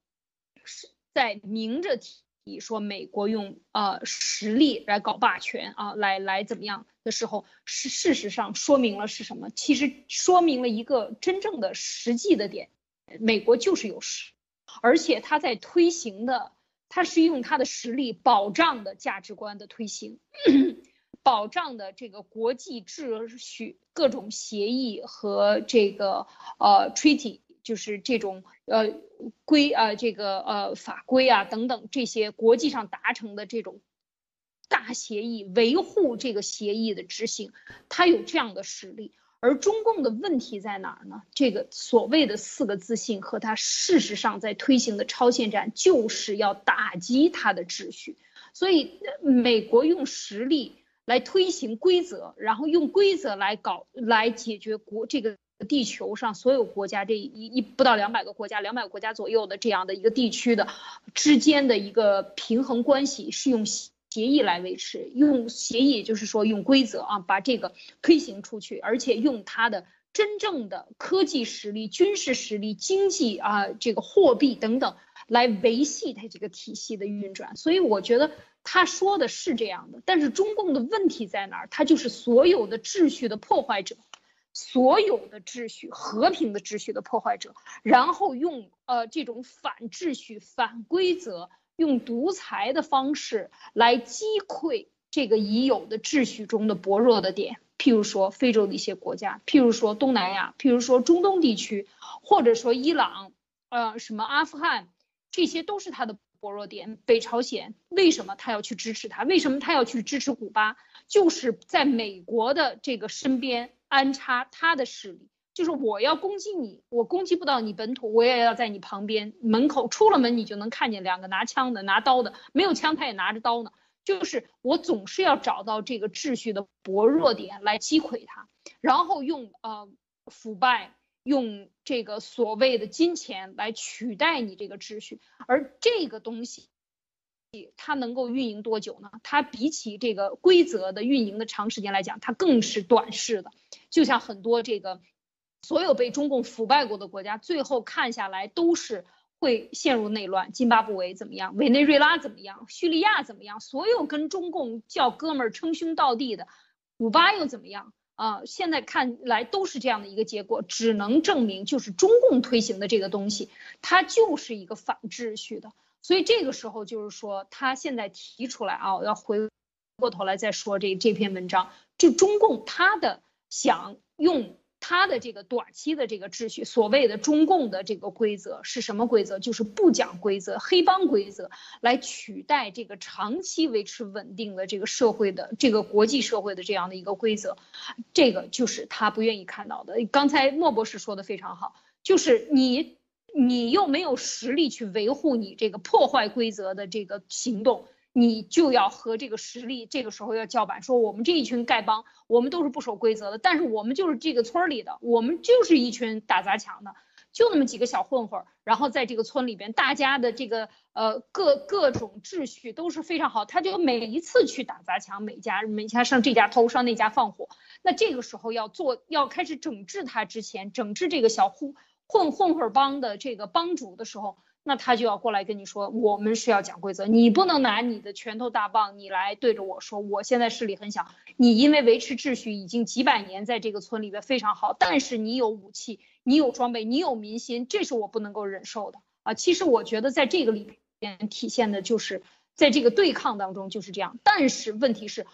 是在明着提说美国用呃实力来搞霸权啊，来来怎么样的时候，是事实上说明了是什么？其实说明了一个真正的实际的点，美国就是有实，而且他在推行的。他是用他的实力保障的价值观的推行，保障的这个国际秩序、各种协议和这个呃 treaty，就是这种呃规啊这个呃法规啊等等这些国际上达成的这种大协议，维护这个协议的执行，他有这样的实力。而中共的问题在哪儿呢？这个所谓的四个自信和他事实上在推行的超限战，就是要打击他的秩序。所以，美国用实力来推行规则，然后用规则来搞来解决国这个地球上所有国家这一一不到两百个国家、两百个国家左右的这样的一个地区的之间的一个平衡关系，是用。协议来维持，用协议就是说用规则啊，把这个推行出去，而且用他的真正的科技实力、军事实力、经济啊，这个货币等等来维系他这个体系的运转。所以我觉得他说的是这样的，但是中共的问题在哪儿？他就是所有的秩序的破坏者，所有的秩序和平的秩序的破坏者，然后用呃这种反秩序、反规则。用独裁的方式来击溃这个已有的秩序中的薄弱的点，譬如说非洲的一些国家，譬如说东南亚，譬如说中东地区，或者说伊朗，呃，什么阿富汗，这些都是他的薄弱点。北朝鲜为什么他要去支持他？为什么他要去支持古巴？就是在美国的这个身边安插他的势力。就是我要攻击你，我攻击不到你本土，我也要在你旁边门口出了门，你就能看见两个拿枪的、拿刀的，没有枪他也拿着刀呢。就是我总是要找到这个秩序的薄弱点来击溃他，然后用呃腐败，用这个所谓的金钱来取代你这个秩序。而这个东西，它能够运营多久呢？它比起这个规则的运营的长时间来讲，它更是短视的。就像很多这个。所有被中共腐败过的国家，最后看下来都是会陷入内乱。津巴布韦怎么样？委内瑞拉怎么样？叙利亚怎么样？所有跟中共叫哥们儿、称兄道弟的，古巴又怎么样？啊，现在看来都是这样的一个结果，只能证明就是中共推行的这个东西，它就是一个反秩序的。所以这个时候就是说，他现在提出来啊，要回过头来再说这这篇文章，就中共他的想用。他的这个短期的这个秩序，所谓的中共的这个规则是什么规则？就是不讲规则、黑帮规则，来取代这个长期维持稳定的这个社会的这个国际社会的这样的一个规则，这个就是他不愿意看到的。刚才莫博士说的非常好，就是你你又没有实力去维护你这个破坏规则的这个行动。你就要和这个实力，这个时候要叫板，说我们这一群丐帮，我们都是不守规则的，但是我们就是这个村里的，我们就是一群打砸抢的，就那么几个小混混儿，然后在这个村里边，大家的这个呃各各种秩序都是非常好，他就每一次去打砸抢，每家每家上这家偷，上那家放火，那这个时候要做要开始整治他之前，整治这个小混混混混帮的这个帮主的时候。那他就要过来跟你说，我们是要讲规则，你不能拿你的拳头大棒，你来对着我说，我现在势力很小，你因为维持秩序已经几百年，在这个村里边非常好，但是你有武器，你有装备，你有民心，这是我不能够忍受的啊！其实我觉得在这个里边体现的就是在这个对抗当中就是这样，但是问题是，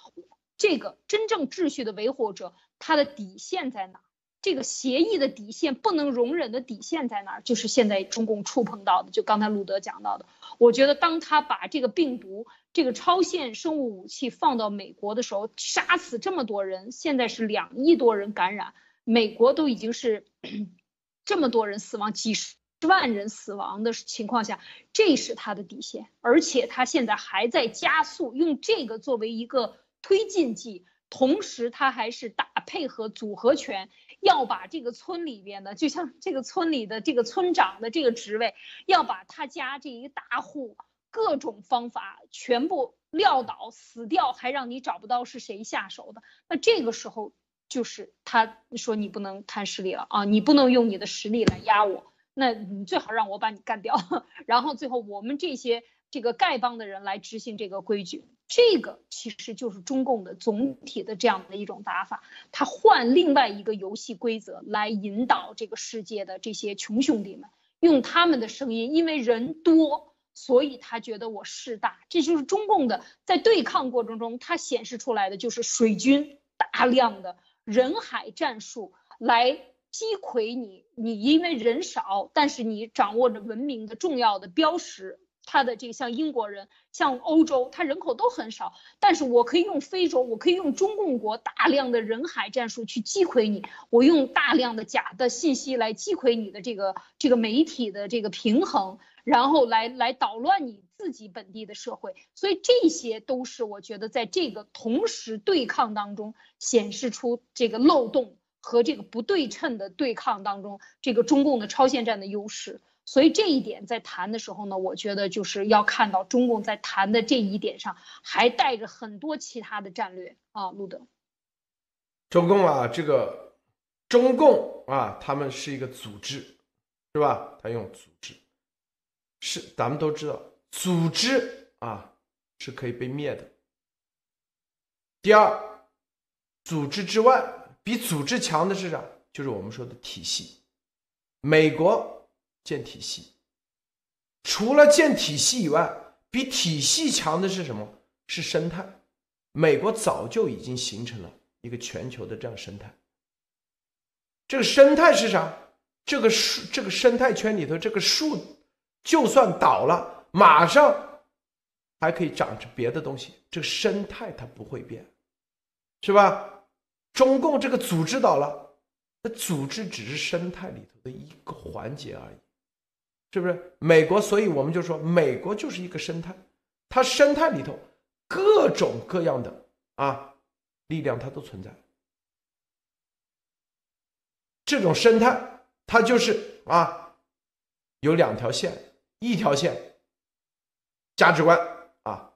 这个真正秩序的维护者，他的底线在哪？这个协议的底线不能容忍的底线在哪儿？就是现在中共触碰到的，就刚才路德讲到的。我觉得，当他把这个病毒、这个超限生物武器放到美国的时候，杀死这么多人，现在是两亿多人感染，美国都已经是 这么多人死亡，几十万人死亡的情况下，这是他的底线，而且他现在还在加速，用这个作为一个推进剂，同时他还是打配合组合拳。要把这个村里边的，就像这个村里的这个村长的这个职位，要把他家这一大户各种方法全部撂倒死掉，还让你找不到是谁下手的。那这个时候就是他说你不能贪实力了啊，你不能用你的实力来压我，那你最好让我把你干掉，然后最后我们这些这个丐帮的人来执行这个规矩。这个其实就是中共的总体的这样的一种打法，他换另外一个游戏规则来引导这个世界的这些穷兄弟们，用他们的声音，因为人多，所以他觉得我势大，这就是中共的在对抗过程中，他显示出来的就是水军大量的人海战术来击溃你，你因为人少，但是你掌握着文明的重要的标识。他的这个像英国人，像欧洲，他人口都很少，但是我可以用非洲，我可以用中共国大量的人海战术去击溃你，我用大量的假的信息来击溃你的这个这个媒体的这个平衡，然后来来捣乱你自己本地的社会，所以这些都是我觉得在这个同时对抗当中显示出这个漏洞和这个不对称的对抗当中，这个中共的超限战的优势。所以这一点在谈的时候呢，我觉得就是要看到中共在谈的这一点上还带着很多其他的战略啊，路德。中共啊，这个中共啊，他们是一个组织，是吧？他用组织，是咱们都知道，组织啊是可以被灭的。第二，组织之外，比组织强的是啥？就是我们说的体系，美国。建体系，除了建体系以外，比体系强的是什么？是生态。美国早就已经形成了一个全球的这样生态。这个生态是啥？这个树，这个生态圈里头，这个树就算倒了，马上还可以长着别的东西。这个生态它不会变，是吧？中共这个组织倒了，那组织只是生态里头的一个环节而已。是不是美国？所以我们就说，美国就是一个生态，它生态里头各种各样的啊力量，它都存在。这种生态，它就是啊有两条线，一条线价值观啊，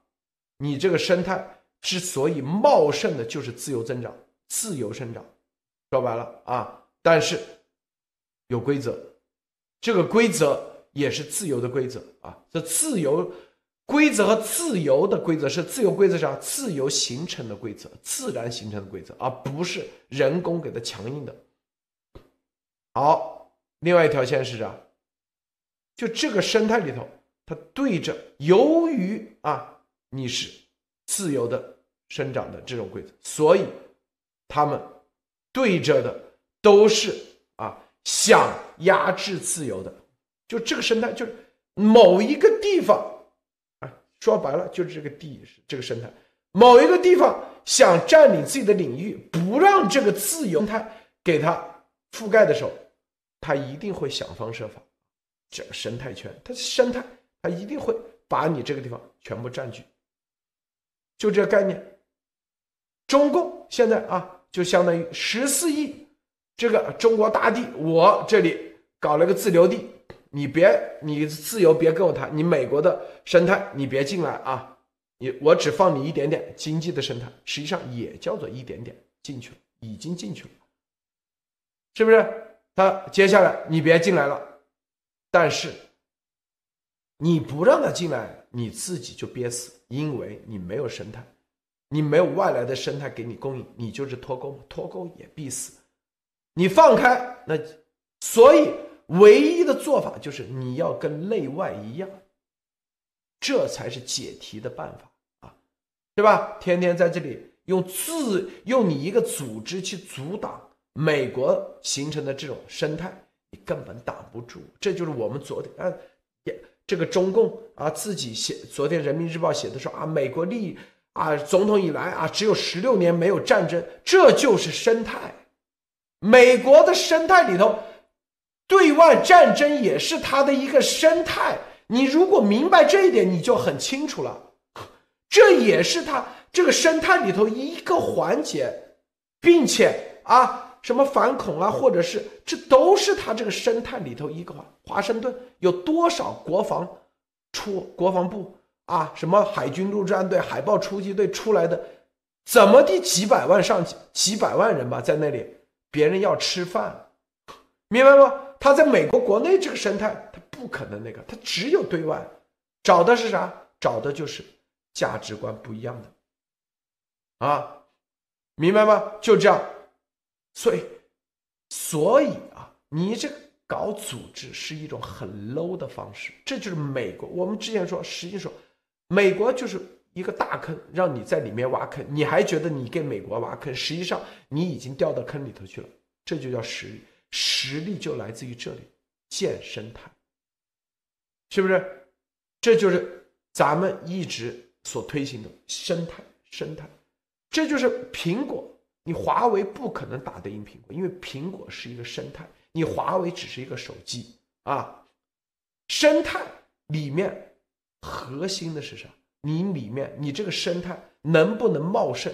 你这个生态之所以茂盛的，就是自由增长、自由生长。说白了啊，但是有规则，这个规则。也是自由的规则啊！这自由规则和自由的规则是自由规则上？自由形成的规则，自然形成的规则，而不是人工给它强硬的。好，另外一条线是啥？就这个生态里头，它对着由于啊你是自由的生长的这种规则，所以他们对着的都是啊想压制自由的。就这个生态，就是某一个地方啊。说白了就是这个地这个生态，某一个地方想占领自己的领域，不让这个自由生态给它覆盖的时候，它一定会想方设法。这个生态圈，它生态，它一定会把你这个地方全部占据。就这个概念，中共现在啊，就相当于十四亿这个中国大地，我这里搞了个自留地。你别，你自由别跟我谈，你美国的生态你别进来啊！你我只放你一点点经济的生态，实际上也叫做一点点进去了，已经进去了，是不是？他接下来你别进来了，但是你不让他进来，你自己就憋死，因为你没有生态，你没有外来的生态给你供应，你就是脱钩嘛，脱钩也必死。你放开那，所以。唯一的做法就是你要跟内外一样，这才是解题的办法啊，对吧？天天在这里用自用你一个组织去阻挡美国形成的这种生态，你根本挡不住。这就是我们昨天啊，这个中共啊自己写，昨天人民日报写的说啊，美国历啊总统以来啊只有十六年没有战争，这就是生态，美国的生态里头。对外战争也是它的一个生态，你如果明白这一点，你就很清楚了。这也是它这个生态里头一个环节，并且啊，什么反恐啊，或者是这都是它这个生态里头一个华华盛顿有多少国防出国防部啊，什么海军陆战队、海豹突击队出来的，怎么的几百万上几几百万人吧，在那里，别人要吃饭，明白吗？他在美国国内这个生态，他不可能那个，他只有对外，找的是啥？找的就是价值观不一样的，啊，明白吗？就这样，所以，所以啊，你这搞组织是一种很 low 的方式，这就是美国。我们之前说，实际说，美国就是一个大坑，让你在里面挖坑，你还觉得你给美国挖坑，实际上你已经掉到坑里头去了，这就叫实力。实力就来自于这里，建生态，是不是？这就是咱们一直所推行的生态。生态，这就是苹果。你华为不可能打得赢苹果，因为苹果是一个生态，你华为只是一个手机啊。生态里面核心的是啥？你里面你这个生态能不能茂盛，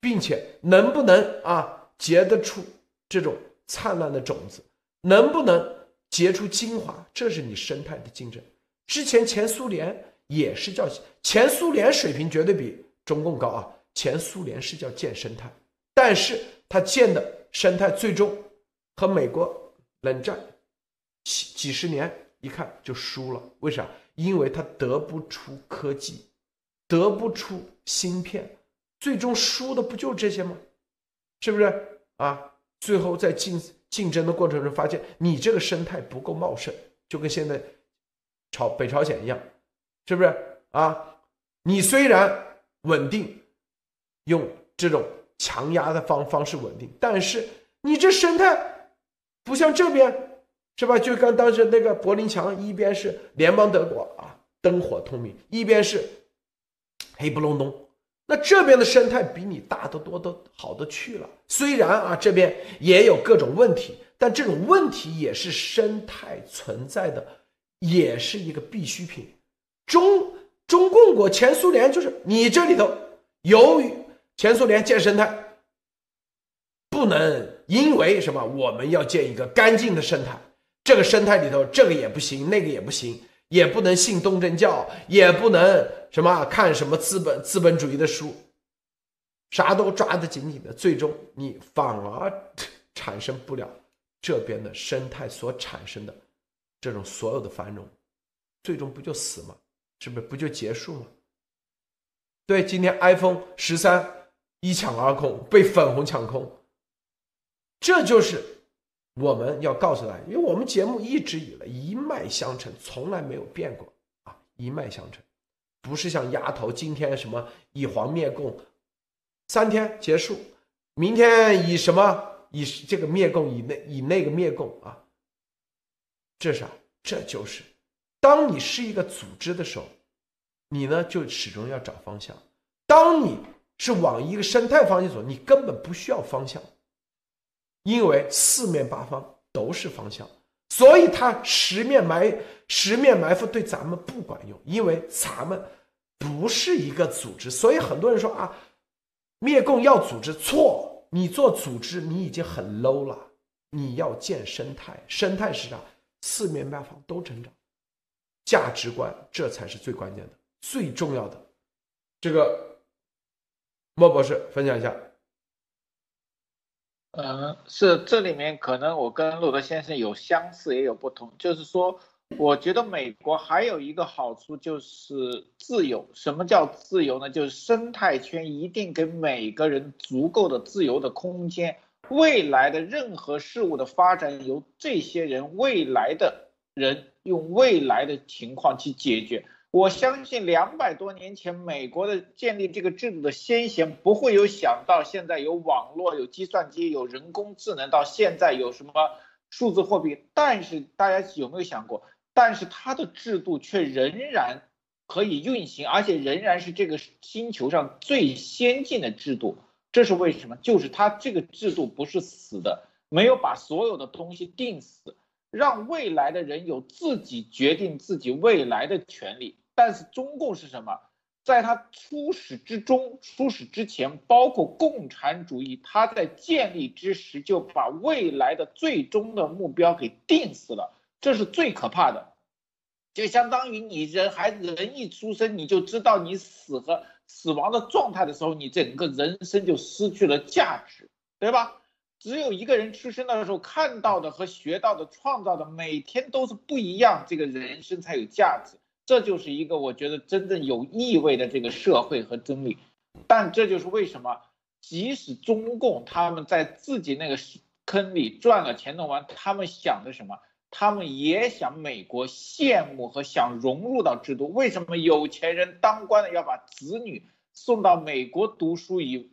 并且能不能啊结得出这种？灿烂的种子能不能结出精华？这是你生态的竞争。之前前苏联也是叫前苏联水平绝对比中共高啊。前苏联是叫建生态，但是他建的生态最终和美国冷战几几十年一看就输了。为啥？因为他得不出科技，得不出芯片，最终输的不就这些吗？是不是啊？最后在竞竞争的过程中，发现你这个生态不够茂盛，就跟现在朝北朝鲜一样，是不是啊？你虽然稳定，用这种强压的方方式稳定，但是你这生态不像这边，是吧？就跟当时那个柏林墙，一边是联邦德国啊，灯火通明，一边是黑不隆咚。那这边的生态比你大得多，都好的去了。虽然啊，这边也有各种问题，但这种问题也是生态存在的，也是一个必需品。中中共国前苏联就是你这里头，由于前苏联建生态，不能因为什么我们要建一个干净的生态，这个生态里头这个也不行，那个也不行。也不能信东正教，也不能什么看什么资本资本主义的书，啥都抓得紧紧的，最终你反而产生不了这边的生态所产生的这种所有的繁荣，最终不就死吗？是不是不就结束了？对，今天 iPhone 十三一抢而空，被粉红抢空，这就是我们要告诉大家，因为我们节目一直以来一脉相承，从来没有变过啊，一脉相承，不是像丫头今天什么以黄灭共，三天结束，明天以什么以这个灭共，以那以那个灭共啊，这啥？这就是，当你是一个组织的时候。你呢，就始终要找方向。当你是往一个生态方向走，你根本不需要方向，因为四面八方都是方向。所以他十面埋十面埋伏对咱们不管用，因为咱们不是一个组织。所以很多人说啊，灭共要组织，错，你做组织你已经很 low 了。你要建生态，生态是啥？四面八方都成长，价值观这才是最关键的。最重要的，这个莫博士分享一下。嗯，是这里面可能我跟路德先生有相似也有不同，就是说，我觉得美国还有一个好处就是自由。什么叫自由呢？就是生态圈一定给每个人足够的自由的空间，未来的任何事物的发展由这些人未来的人用未来的情况去解决。我相信两百多年前美国的建立这个制度的先贤不会有想到现在有网络、有计算机、有人工智能，到现在有什么数字货币。但是大家有没有想过？但是它的制度却仍然可以运行，而且仍然是这个星球上最先进的制度。这是为什么？就是它这个制度不是死的，没有把所有的东西定死。让未来的人有自己决定自己未来的权利，但是中共是什么？在他初始之中、初始之前，包括共产主义，他在建立之时就把未来的最终的目标给定死了，这是最可怕的。就相当于你人孩子人一出生，你就知道你死和死亡的状态的时候，你整个人生就失去了价值，对吧？只有一个人出生的时候看到的和学到的、创造的，每天都是不一样，这个人生才有价值。这就是一个我觉得真正有意味的这个社会和真理。但这就是为什么，即使中共他们在自己那个坑里赚了钱弄完，他们想的什么？他们也想美国羡慕和想融入到制度。为什么有钱人当官的要把子女送到美国读书，以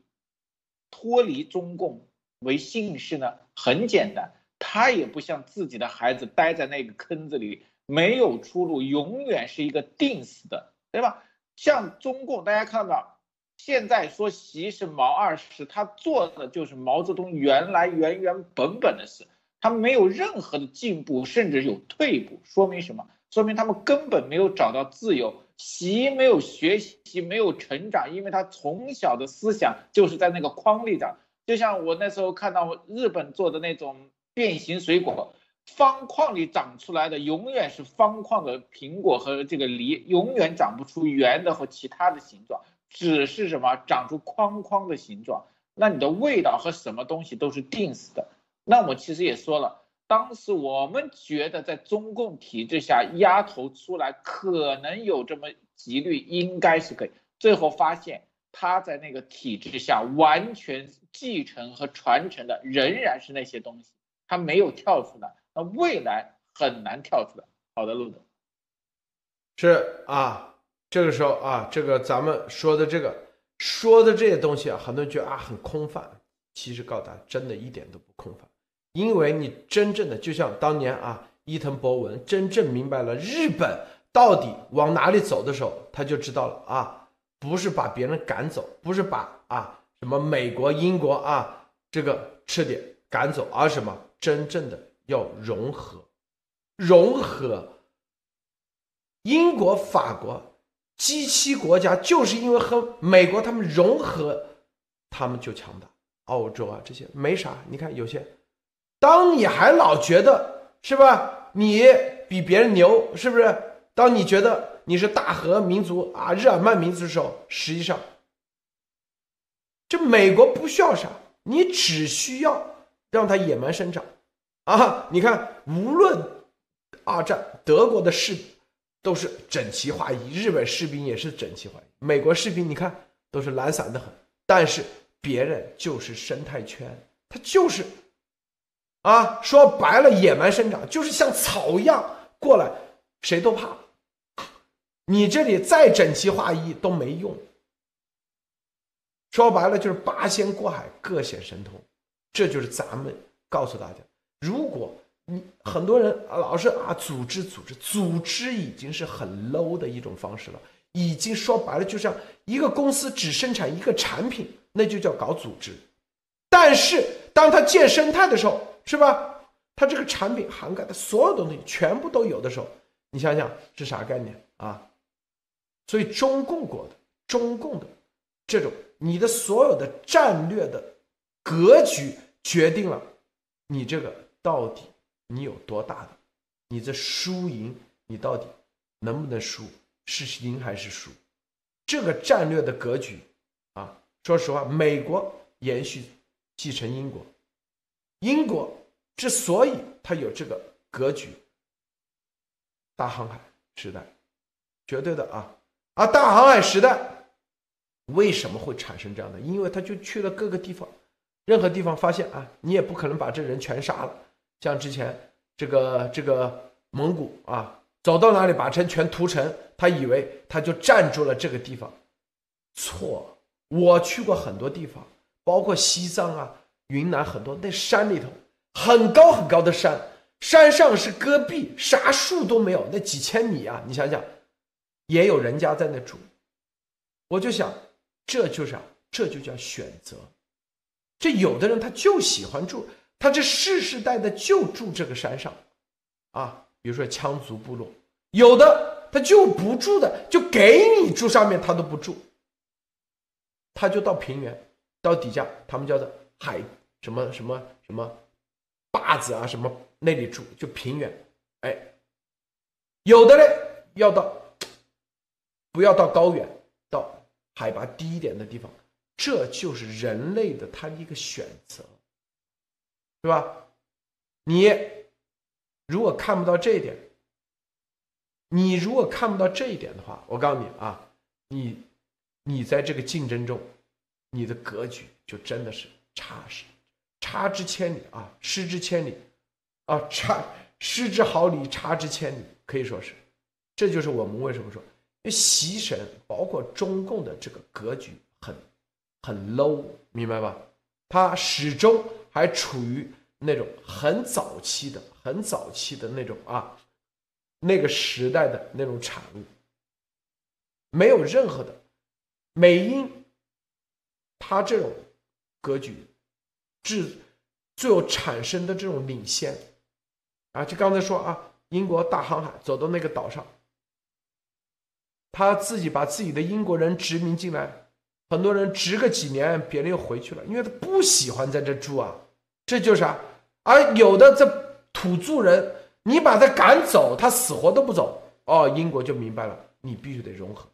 脱离中共？为姓氏呢？很简单，他也不像自己的孩子待在那个坑子里，没有出路，永远是一个定死的，对吧？像中共，大家看到，现在说习是毛二十，他做的就是毛泽东原来原原本本的事，他没有任何的进步，甚至有退步，说明什么？说明他们根本没有找到自由。习没有学习，没有成长，因为他从小的思想就是在那个框里长。就像我那时候看到日本做的那种变形水果，方框里长出来的永远是方框的苹果和这个梨，永远长不出圆的和其他的形状，只是什么长出框框的形状。那你的味道和什么东西都是定死的。那我其实也说了，当时我们觉得在中共体制下丫头出来可能有这么几率，应该是可以，最后发现。他在那个体制下完全继承和传承的仍然是那些东西，他没有跳出来，那未来很难跳出来。好的，路德，是啊，这个时候啊，这个咱们说的这个说的这些东西啊，很多人觉得啊很空泛，其实告诉大家，真的一点都不空泛，因为你真正的就像当年啊，伊藤博文真正明白了日本到底往哪里走的时候，他就知道了啊。不是把别人赶走，不是把啊什么美国、英国啊这个吃点赶走，而什么真正的要融合，融合。英国、法国、G 七国家就是因为和美国他们融合，他们就强大。澳洲啊这些没啥，你看有些，当你还老觉得是吧，你比别人牛，是不是？当你觉得。你是大和民族啊，日耳曼民族的时候，实际上，这美国不需要啥，你只需要让它野蛮生长，啊，你看，无论二战德国的士都是整齐划一，日本士兵也是整齐划一，美国士兵你看都是懒散的很，但是别人就是生态圈，他就是，啊，说白了野蛮生长，就是像草一样过来，谁都怕。你这里再整齐划一都没用。说白了就是八仙过海，各显神通，这就是咱们告诉大家，如果你很多人老是啊组织组织组织已经是很 low 的一种方式了，已经说白了就像一个公司只生产一个产品，那就叫搞组织。但是当他建生态的时候，是吧？他这个产品涵盖的所有东西全部都有的时候，你想想是啥概念啊？所以中共国的中共的这种你的所有的战略的格局决定了你这个到底你有多大的，你这输赢你到底能不能输，是赢还是输？这个战略的格局啊，说实话，美国延续继承英国，英国之所以它有这个格局，大航海时代，绝对的啊。啊大航海时代为什么会产生这样的？因为他就去了各个地方，任何地方发现啊，你也不可能把这人全杀了。像之前这个这个蒙古啊，走到哪里把人全屠城，他以为他就站住了这个地方，错。我去过很多地方，包括西藏啊、云南很多那山里头，很高很高的山，山上是戈壁，啥树都没有，那几千米啊，你想想。也有人家在那住，我就想，这就是啊，这就叫选择。这有的人他就喜欢住，他这世世代代就住这个山上，啊，比如说羌族部落，有的他就不住的，就给你住上面他都不住，他就到平原，到底下，他们叫做海什么什么什么坝子啊什么那里住，就平原，哎，有的嘞要到。不要到高原，到海拔低一点的地方，这就是人类的他的一个选择，对吧？你如果看不到这一点，你如果看不到这一点的话，我告诉你啊，你你在这个竞争中，你的格局就真的是差失差之千里啊，失之千里啊，差失之毫厘，差之千里，可以说是，这就是我们为什么说。习神包括中共的这个格局很很 low，明白吧？他始终还处于那种很早期的、很早期的那种啊，那个时代的那种产物，没有任何的美英，他这种格局，至最后产生的这种领先啊，就刚才说啊，英国大航海走到那个岛上。他自己把自己的英国人殖民进来，很多人殖个几年，别人又回去了，因为他不喜欢在这住啊，这就是啊。而有的这土著人，你把他赶走，他死活都不走。哦，英国就明白了，你必须得融合，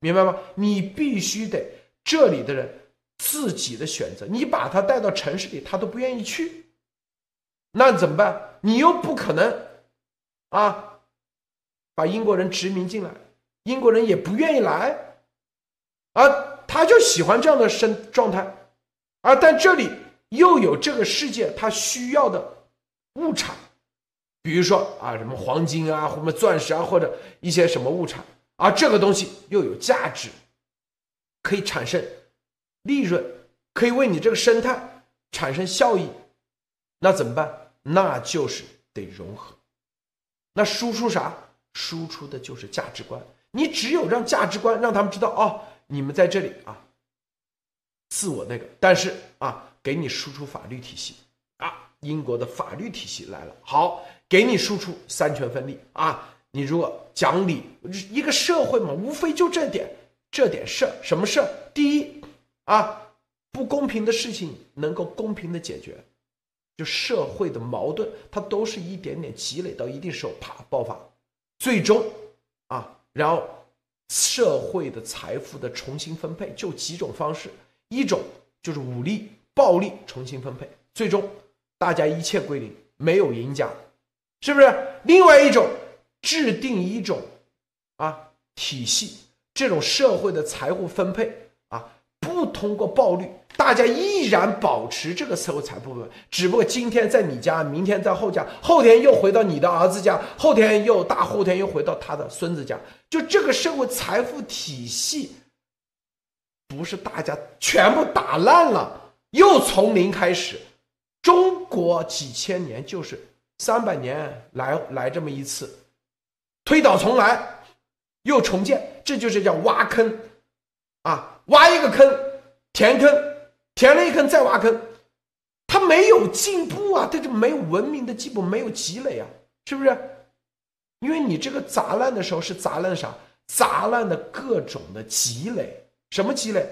明白吗？你必须得这里的人自己的选择，你把他带到城市里，他都不愿意去，那怎么办？你又不可能啊，把英国人殖民进来。英国人也不愿意来，而他就喜欢这样的生状态，而但这里又有这个世界他需要的物产，比如说啊什么黄金啊，或者钻石啊，或者一些什么物产，而这个东西又有价值，可以产生利润，可以为你这个生态产生效益，那怎么办？那就是得融合，那输出啥？输出的就是价值观。你只有让价值观让他们知道哦，你们在这里啊，自我那个，但是啊，给你输出法律体系。啊，英国的法律体系来了，好，给你输出三权分立。啊，你如果讲理，一个社会嘛，无非就这点，这点事儿，什么事儿？第一啊，不公平的事情能够公平的解决，就社会的矛盾，它都是一点点积累到一定时候啪爆发，最终啊。然后，社会的财富的重新分配就几种方式，一种就是武力、暴力重新分配，最终大家一切归零，没有赢家，是不是？另外一种制定一种啊体系，这种社会的财富分配啊，不通过暴力，大家依然保持这个社会财富分，只不过今天在你家，明天在后家，后天又回到你的儿子家，后天又大后天又回到他的孙子家，就这个社会财富体系，不是大家全部打烂了，又从零开始。中国几千年就是三百年来来这么一次，推倒重来，又重建，这就是叫挖坑，啊，挖一个坑，填坑，填了一坑再挖坑，他没有进步啊，他就没有文明的进步，没有积累啊，是不是？因为你这个砸烂的时候是砸烂啥？砸烂的各种的积累，什么积累？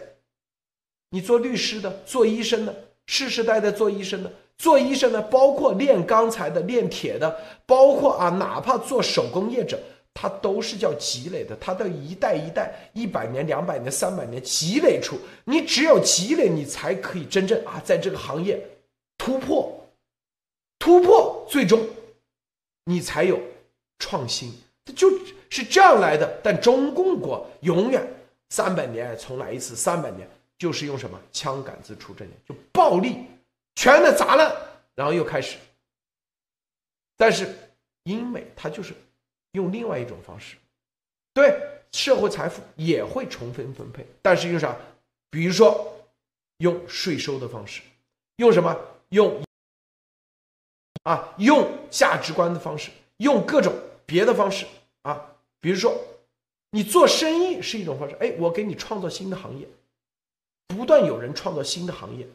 你做律师的，做医生的，世世代代做医生的。做医生的，包括炼钢材的、炼铁的，包括啊，哪怕做手工业者，它都是叫积累的。它的一代一代、一百年、两百年、三百年积累出，你只有积累，你才可以真正啊，在这个行业突破，突破，最终你才有创新。它就是这样来的。但中共国永远三百年重来一次，三百年就是用什么枪杆子出政权，就暴力。全的砸烂，然后又开始。但是英美它就是用另外一种方式，对社会财富也会重分分配，但是用啥？比如说用税收的方式，用什么？用啊，用价值观的方式，用各种别的方式啊。比如说你做生意是一种方式，哎，我给你创造新的行业，不断有人创造新的行业。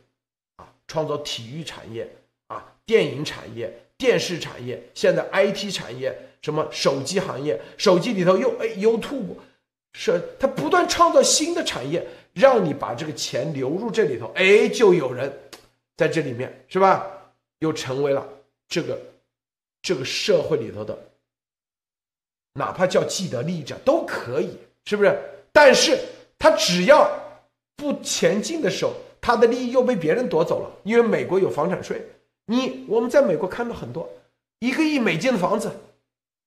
啊创造体育产业啊，电影产业、电视产业，现在 IT 产业，什么手机行业，手机里头又哎 YouTube，是它不断创造新的产业，让你把这个钱流入这里头，哎，就有人在这里面是吧？又成为了这个这个社会里头的，哪怕叫既得利益者都可以，是不是？但是他只要不前进的时候。他的利益又被别人夺走了，因为美国有房产税。你我们在美国看到很多一个亿美金的房子，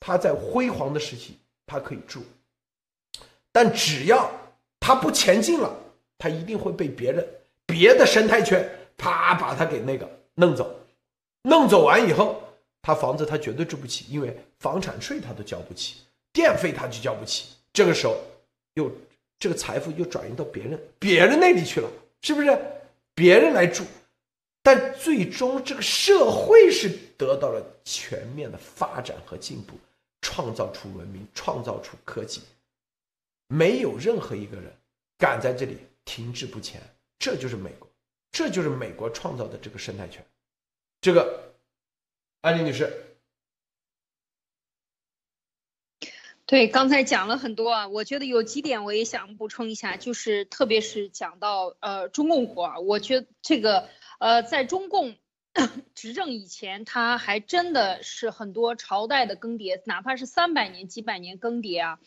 他在辉煌的时期他可以住，但只要他不前进了，他一定会被别人别的生态圈啪把他给那个弄走，弄走完以后，他房子他绝对住不起，因为房产税他都交不起，电费他就交不起。这个时候又这个财富又转移到别人别人那里去了。是不是别人来住，但最终这个社会是得到了全面的发展和进步，创造出文明，创造出科技，没有任何一个人敢在这里停滞不前。这就是美国，这就是美国创造的这个生态圈。这个，安妮女士。对，刚才讲了很多啊，我觉得有几点我也想补充一下，就是特别是讲到呃中共国啊，我觉得这个呃在中共 执政以前，他还真的是很多朝代的更迭，哪怕是三百年、几百年更迭啊，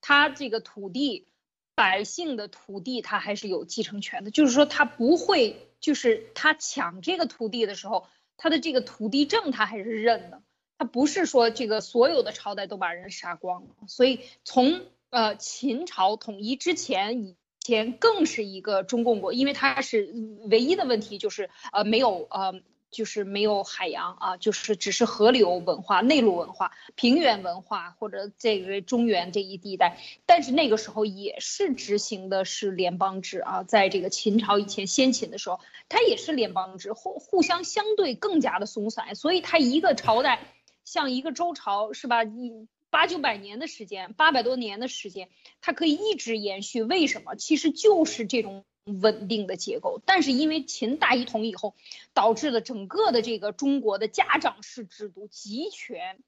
他这个土地百姓的土地，他还是有继承权的，就是说他不会，就是他抢这个土地的时候，他的这个土地证他还是认的。他不是说这个所有的朝代都把人杀光了，所以从呃秦朝统一之前以前更是一个中共国，因为它是唯一的问题就是呃没有呃就是没有海洋啊，就是只是河流文化、内陆文化、平原文化或者这个中原这一地带，但是那个时候也是执行的是联邦制啊，在这个秦朝以前先秦的时候，它也是联邦制，互互相相对更加的松散，所以它一个朝代。像一个周朝是吧？一八九百年的时间，八百多年的时间，它可以一直延续。为什么？其实就是这种稳定的结构。但是因为秦大一统以后，导致了整个的这个中国的家长式制度、集权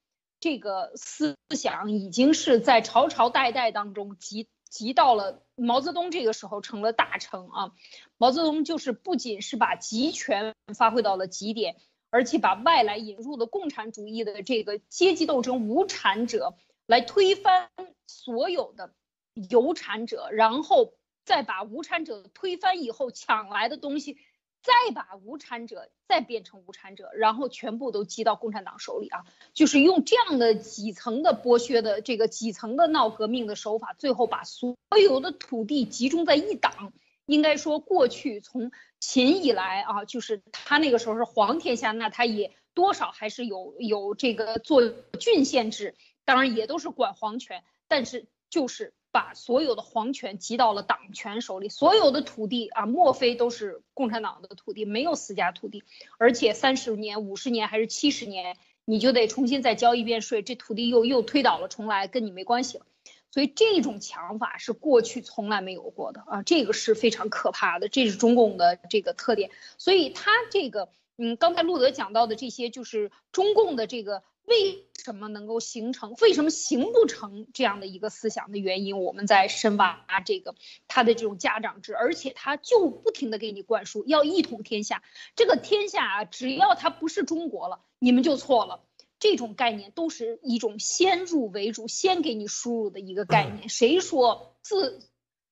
这个思想，已经是在朝朝代代当中集集到了毛泽东这个时候成了大成啊。毛泽东就是不仅是把集权发挥到了极点。而且把外来引入的共产主义的这个阶级斗争无产者来推翻所有的有产者，然后再把无产者推翻以后抢来的东西再把无产者再变成无产者，然后全部都击到共产党手里啊！就是用这样的几层的剥削的这个几层的闹革命的手法，最后把所有的土地集中在一党。应该说，过去从秦以来啊，就是他那个时候是皇天下，那他也多少还是有有这个做郡县制，当然也都是管皇权，但是就是。把所有的皇权集到了党权手里，所有的土地啊，莫非都是共产党的土地？没有私家土地，而且三十年、五十年还是七十年，你就得重新再交一遍税，这土地又又推倒了重来，跟你没关系了。所以这种强法是过去从来没有过的啊，这个是非常可怕的，这是中共的这个特点。所以他这个，嗯，刚才路德讲到的这些，就是中共的这个。为什么能够形成？为什么形不成这样的一个思想的原因？我们在深挖这个他的这种家长制，而且他就不停的给你灌输要一统天下。这个天下啊，只要它不是中国了，你们就错了。这种概念都是一种先入为主、先给你输入的一个概念。谁说自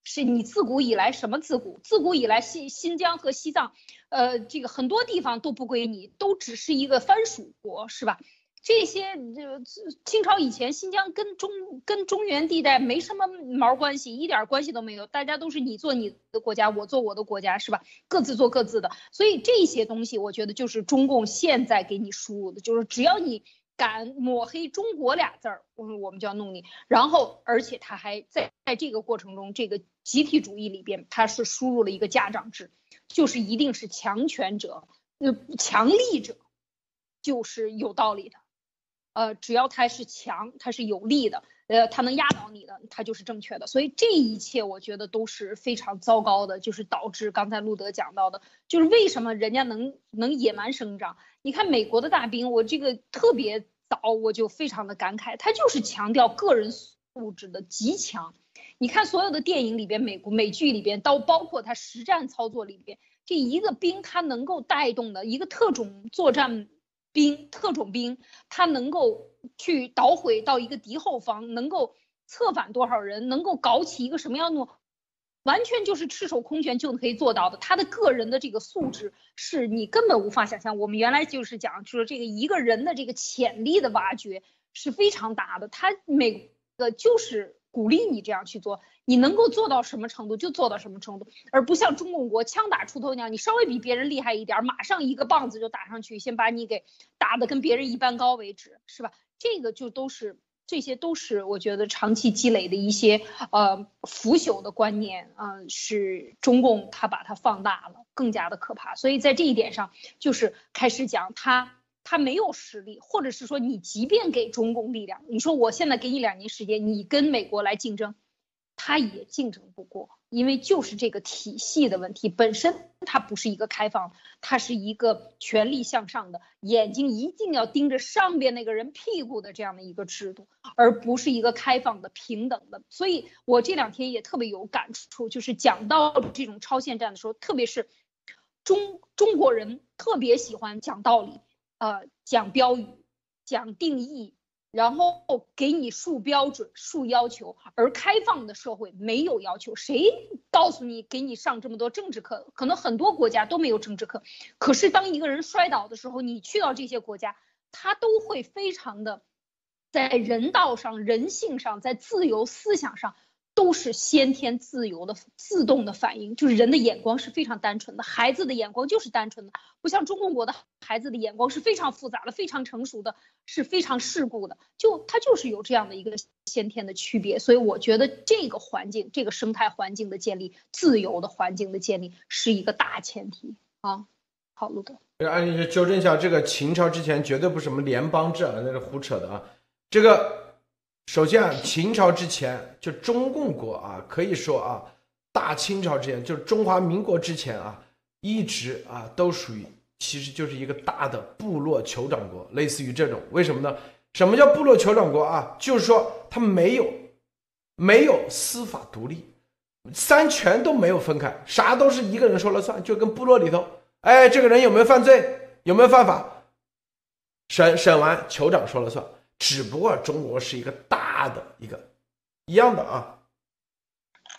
是你自古以来什么自古？自古以来新新疆和西藏，呃，这个很多地方都不归你，都只是一个藩属国，是吧？这些就清朝以前，新疆跟中跟中原地带没什么毛关系，一点关系都没有。大家都是你做你的国家，我做我的国家，是吧？各自做各自的。所以这些东西，我觉得就是中共现在给你输入的，就是只要你敢抹黑中国俩字儿，我我们就要弄你。然后，而且他还在在这个过程中，这个集体主义里边，他是输入了一个家长制，就是一定是强权者，呃，强力者，就是有道理的。呃，只要他是强，他是有力的，呃，他能压倒你的，他就是正确的。所以这一切我觉得都是非常糟糕的，就是导致刚才路德讲到的，就是为什么人家能能野蛮生长？你看美国的大兵，我这个特别早我就非常的感慨，他就是强调个人素质的极强。你看所有的电影里边，美国美剧里边，到包括他实战操作里边，这一个兵他能够带动的一个特种作战。兵特种兵，他能够去捣毁到一个敌后方，能够策反多少人，能够搞起一个什么样的，完全就是赤手空拳就可以做到的。他的个人的这个素质是你根本无法想象。我们原来就是讲，说这个一个人的这个潜力的挖掘是非常大的。他每个就是。鼓励你这样去做，你能够做到什么程度就做到什么程度，而不像中共国枪打出头鸟，你稍微比别人厉害一点，马上一个棒子就打上去，先把你给打得跟别人一般高为止，是吧？这个就都是这些都是我觉得长期积累的一些呃腐朽的观念啊，是中共他把它放大了，更加的可怕。所以在这一点上，就是开始讲他。他没有实力，或者是说你即便给中共力量，你说我现在给你两年时间，你跟美国来竞争，他也竞争不过，因为就是这个体系的问题，本身它不是一个开放，它是一个权力向上的，眼睛一定要盯着上边那个人屁股的这样的一个制度，而不是一个开放的、平等的。所以我这两天也特别有感触，就是讲到这种超限战的时候，特别是中中国人特别喜欢讲道理。呃，讲标语，讲定义，然后给你树标准、树要求，而开放的社会没有要求。谁告诉你给你上这么多政治课？可能很多国家都没有政治课。可是当一个人摔倒的时候，你去到这些国家，他都会非常的，在人道上、人性上，在自由思想上。都是先天自由的自动的反应，就是人的眼光是非常单纯的，孩子的眼光就是单纯的，不像中共国的孩子的眼光是非常复杂的、非常成熟的，是非常世故的，就他就是有这样的一个先天的区别。所以我觉得这个环境、这个生态环境的建立、自由的环境的建立是一个大前提啊。好，陆德，安利纠正一下，这个秦朝之前绝对不是什么联邦制啊，那是胡扯的啊，这个。首先啊，秦朝之前就中共国啊，可以说啊，大清朝之前就是中华民国之前啊，一直啊都属于，其实就是一个大的部落酋长国，类似于这种。为什么呢？什么叫部落酋长国啊？就是说他没有没有司法独立，三权都没有分开，啥都是一个人说了算，就跟部落里头，哎，这个人有没有犯罪，有没有犯法，审审完酋长说了算。只不过中国是一个大的一个一样的啊，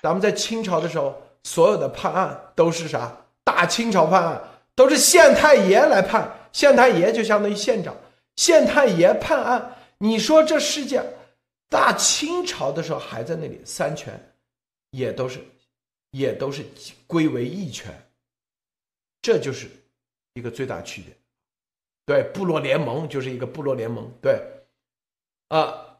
咱们在清朝的时候，所有的判案都是啥？大清朝判案都是县太爷来判，县太爷就相当于县长，县太爷判案。你说这世界，大清朝的时候还在那里，三权也都是，也都是归为一权，这就是一个最大区别。对，部落联盟就是一个部落联盟，对，啊，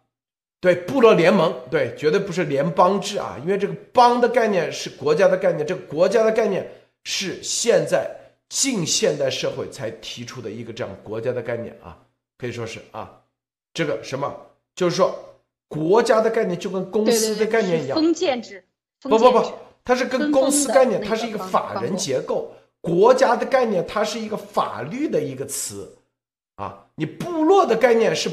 对，部落联盟，对，绝对不是联邦制啊，因为这个邦的概念是国家的概念，这个国家的概念是现在近现代社会才提出的一个这样国家的概念啊，可以说是啊，这个什么，就是说国家的概念就跟公司的概念一样，封建制，不不不，它是跟公司概念，它是一个法人结构。国家的概念，它是一个法律的一个词，啊，你部落的概念是，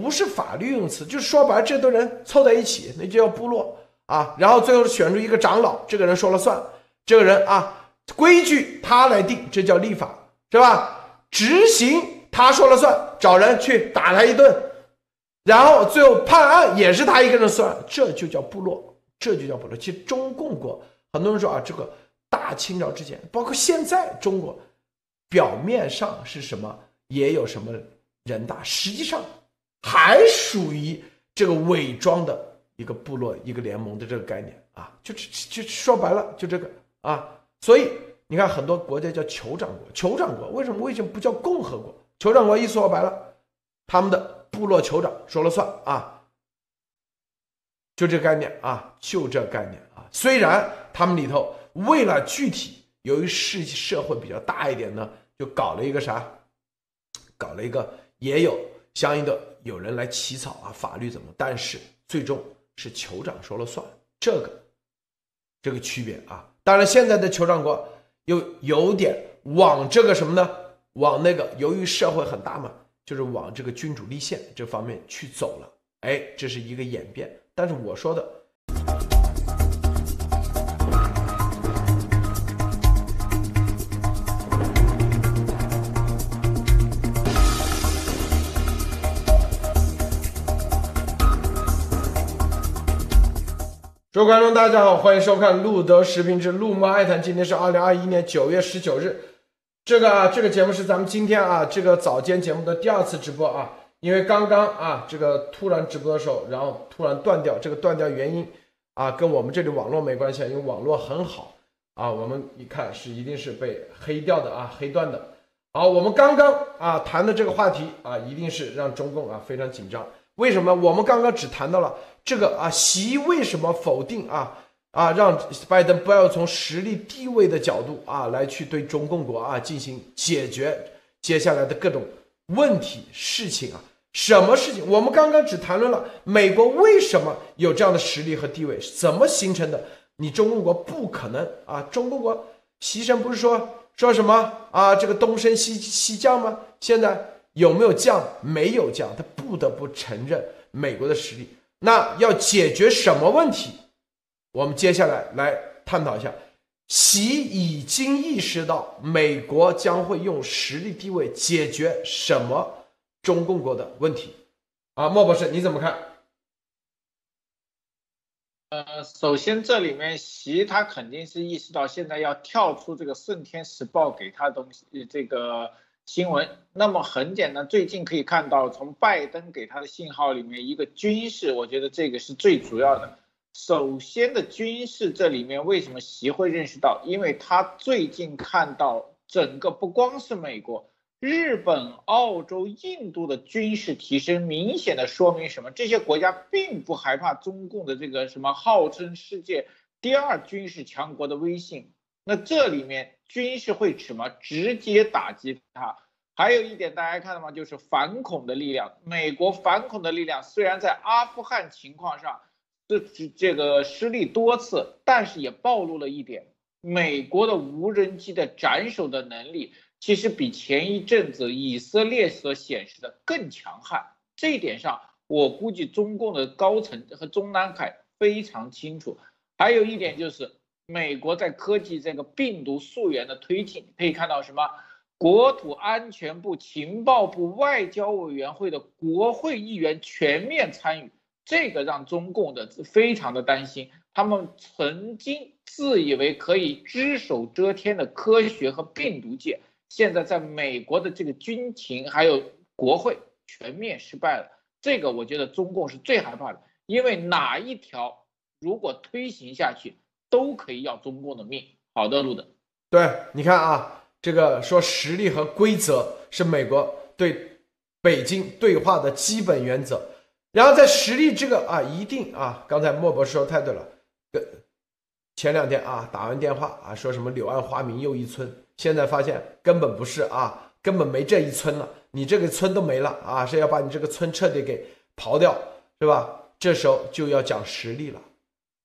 不是法律用词？就是说白了，这堆人凑在一起，那就叫部落啊。然后最后选出一个长老，这个人说了算，这个人啊，规矩他来定，这叫立法，是吧？执行他说了算，找人去打他一顿，然后最后判案也是他一个人算，这就叫部落，这就叫部落。其实中共国很多人说啊，这个。大清朝之前，包括现在，中国表面上是什么？也有什么人大，实际上还属于这个伪装的一个部落、一个联盟的这个概念啊！就就说白了，就这个啊！所以你看，很多国家叫酋长国，酋长国为什么为什么不叫共和国？酋长国一说白了，他们的部落酋长说了算啊！就这概念啊，就这概念啊！虽然他们里头。为了具体，由于世社会比较大一点呢，就搞了一个啥，搞了一个也有相应的有人来起草啊，法律怎么？但是最终是酋长说了算，这个这个区别啊。当然，现在的酋长国又有点往这个什么呢？往那个由于社会很大嘛，就是往这个君主立宪这方面去走了。哎，这是一个演变。但是我说的。各位观众，大家好，欢迎收看路德时评之路莫爱谈。今天是二零二一年九月十九日，这个啊这个节目是咱们今天啊这个早间节目的第二次直播啊，因为刚刚啊这个突然直播的时候，然后突然断掉，这个断掉原因啊跟我们这里网络没关系，因为网络很好啊，我们一看是一定是被黑掉的啊，黑断的。好，我们刚刚啊谈的这个话题啊，一定是让中共啊非常紧张。为什么？我们刚刚只谈到了。这个啊，习为什么否定啊啊，让拜登不要从实力地位的角度啊来去对中共国啊进行解决接下来的各种问题事情啊？什么事情？我们刚刚只谈论了美国为什么有这样的实力和地位，怎么形成的？你中共国不可能啊！中共国习神不是说说什么啊？这个东升西西降吗？现在有没有降？没有降，他不得不承认美国的实力。那要解决什么问题？我们接下来来探讨一下。习已经意识到美国将会用实力地位解决什么中共国的问题啊？莫博士你怎么看？呃，首先这里面习他肯定是意识到现在要跳出这个《顺天时报》给他的东西这个。新闻，那么很简单，最近可以看到，从拜登给他的信号里面，一个军事，我觉得这个是最主要的。首先的军事，这里面为什么习会认识到？因为他最近看到整个不光是美国、日本、澳洲、印度的军事提升，明显的说明什么？这些国家并不害怕中共的这个什么号称世界第二军事强国的威信。那这里面军事会什么直接打击它？还有一点大家看到吗？就是反恐的力量。美国反恐的力量虽然在阿富汗情况上这这个失利多次，但是也暴露了一点：美国的无人机的斩首的能力其实比前一阵子以色列所显示的更强悍。这一点上，我估计中共的高层和中南海非常清楚。还有一点就是。美国在科技这个病毒溯源的推进，可以看到什么？国土安全部、情报部、外交委员会的国会议员全面参与，这个让中共的非常的担心。他们曾经自以为可以只手遮天的科学和病毒界，现在在美国的这个军情还有国会全面失败了。这个我觉得中共是最害怕的，因为哪一条如果推行下去，都可以要中共的命。好的，路德，对，你看啊，这个说实力和规则是美国对北京对话的基本原则，然后在实力这个啊，一定啊，刚才莫博士说太对了。前两天啊，打完电话啊，说什么柳暗花明又一村，现在发现根本不是啊，根本没这一村了，你这个村都没了啊，是要把你这个村彻底给刨掉，是吧？这时候就要讲实力了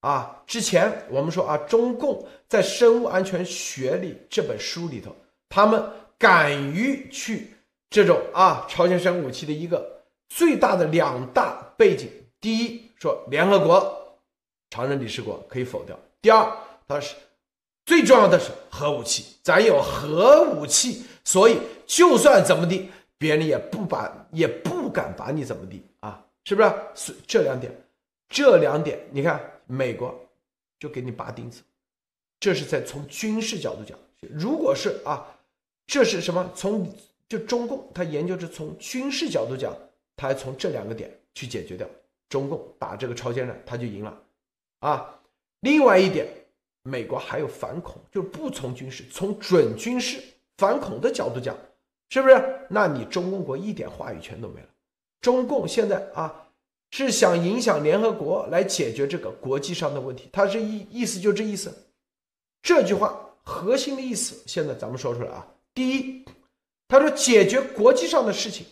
啊。之前我们说啊，中共在《生物安全学》里这本书里头，他们敢于去这种啊，朝鲜生物武器的一个最大的两大背景，第一说联合国。常任理事国可以否掉。第二，它是最重要的是核武器，咱有核武器，所以就算怎么地，别人也不把也不敢把你怎么地啊，是不是？是这两点，这两点，你看美国就给你拔钉子，这是在从军事角度讲。如果是啊，这是什么？从就中共他研究是从军事角度讲，他还从这两个点去解决掉。中共打这个朝鲜战，他就赢了。啊，另外一点，美国还有反恐，就是不从军事，从准军事反恐的角度讲，是不是？那你中共国一点话语权都没了。中共现在啊，是想影响联合国来解决这个国际上的问题，他是意意思就这意思。这句话核心的意思，现在咱们说出来啊。第一，他说解决国际上的事情，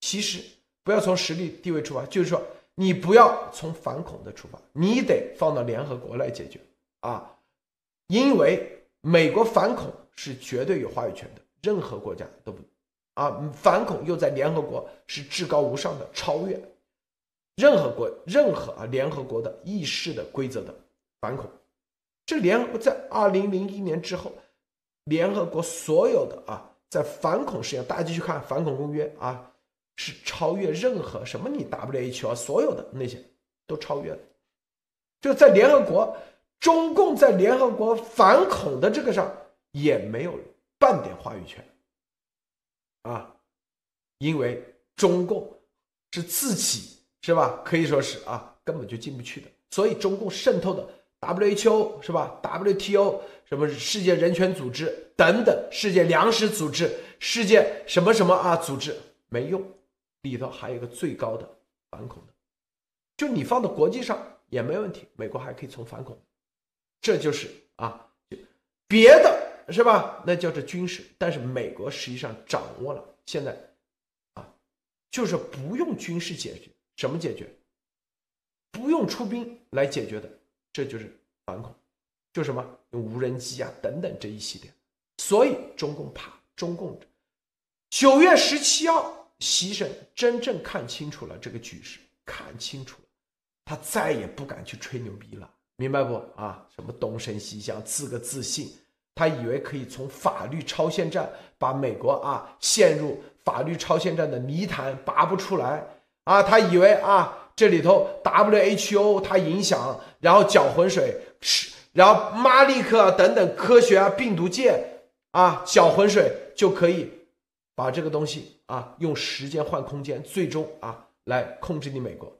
其实不要从实力地位出发，就是说。你不要从反恐的出发，你得放到联合国来解决啊，因为美国反恐是绝对有话语权的，任何国家都不啊，反恐又在联合国是至高无上的，超越任何国任何啊联合国的议事的规则的反恐。这联合在二零零一年之后，联合国所有的啊在反恐事项，大家继续看反恐公约啊。是超越任何什么？你 WHO 所有的那些都超越了。就在联合国，中共在联合国反恐的这个上也没有半点话语权啊，因为中共是自己是吧？可以说是啊，根本就进不去的。所以中共渗透的 WHO 是吧？WTO 什么世界人权组织等等，世界粮食组织、世界什么什么啊组织没用。里头还有一个最高的反恐的，就你放到国际上也没问题，美国还可以从反恐，这就是啊，别的是吧？那叫做军事，但是美国实际上掌握了现在啊，就是不用军事解决，什么解决？不用出兵来解决的，这就是反恐，就什么用无人机啊等等这一系列，所以中共怕中共九月十七号。习神真正看清楚了这个局势，看清楚了，他再也不敢去吹牛逼了，明白不啊？什么东升西降，自个自信，他以为可以从法律超限战把美国啊陷入法律超限战的泥潭拔不出来啊！他以为啊这里头 WHO 他影响，然后搅浑水是，然后马利克等等科学啊病毒界啊搅浑水就可以。把这个东西啊，用时间换空间，最终啊来控制你美国，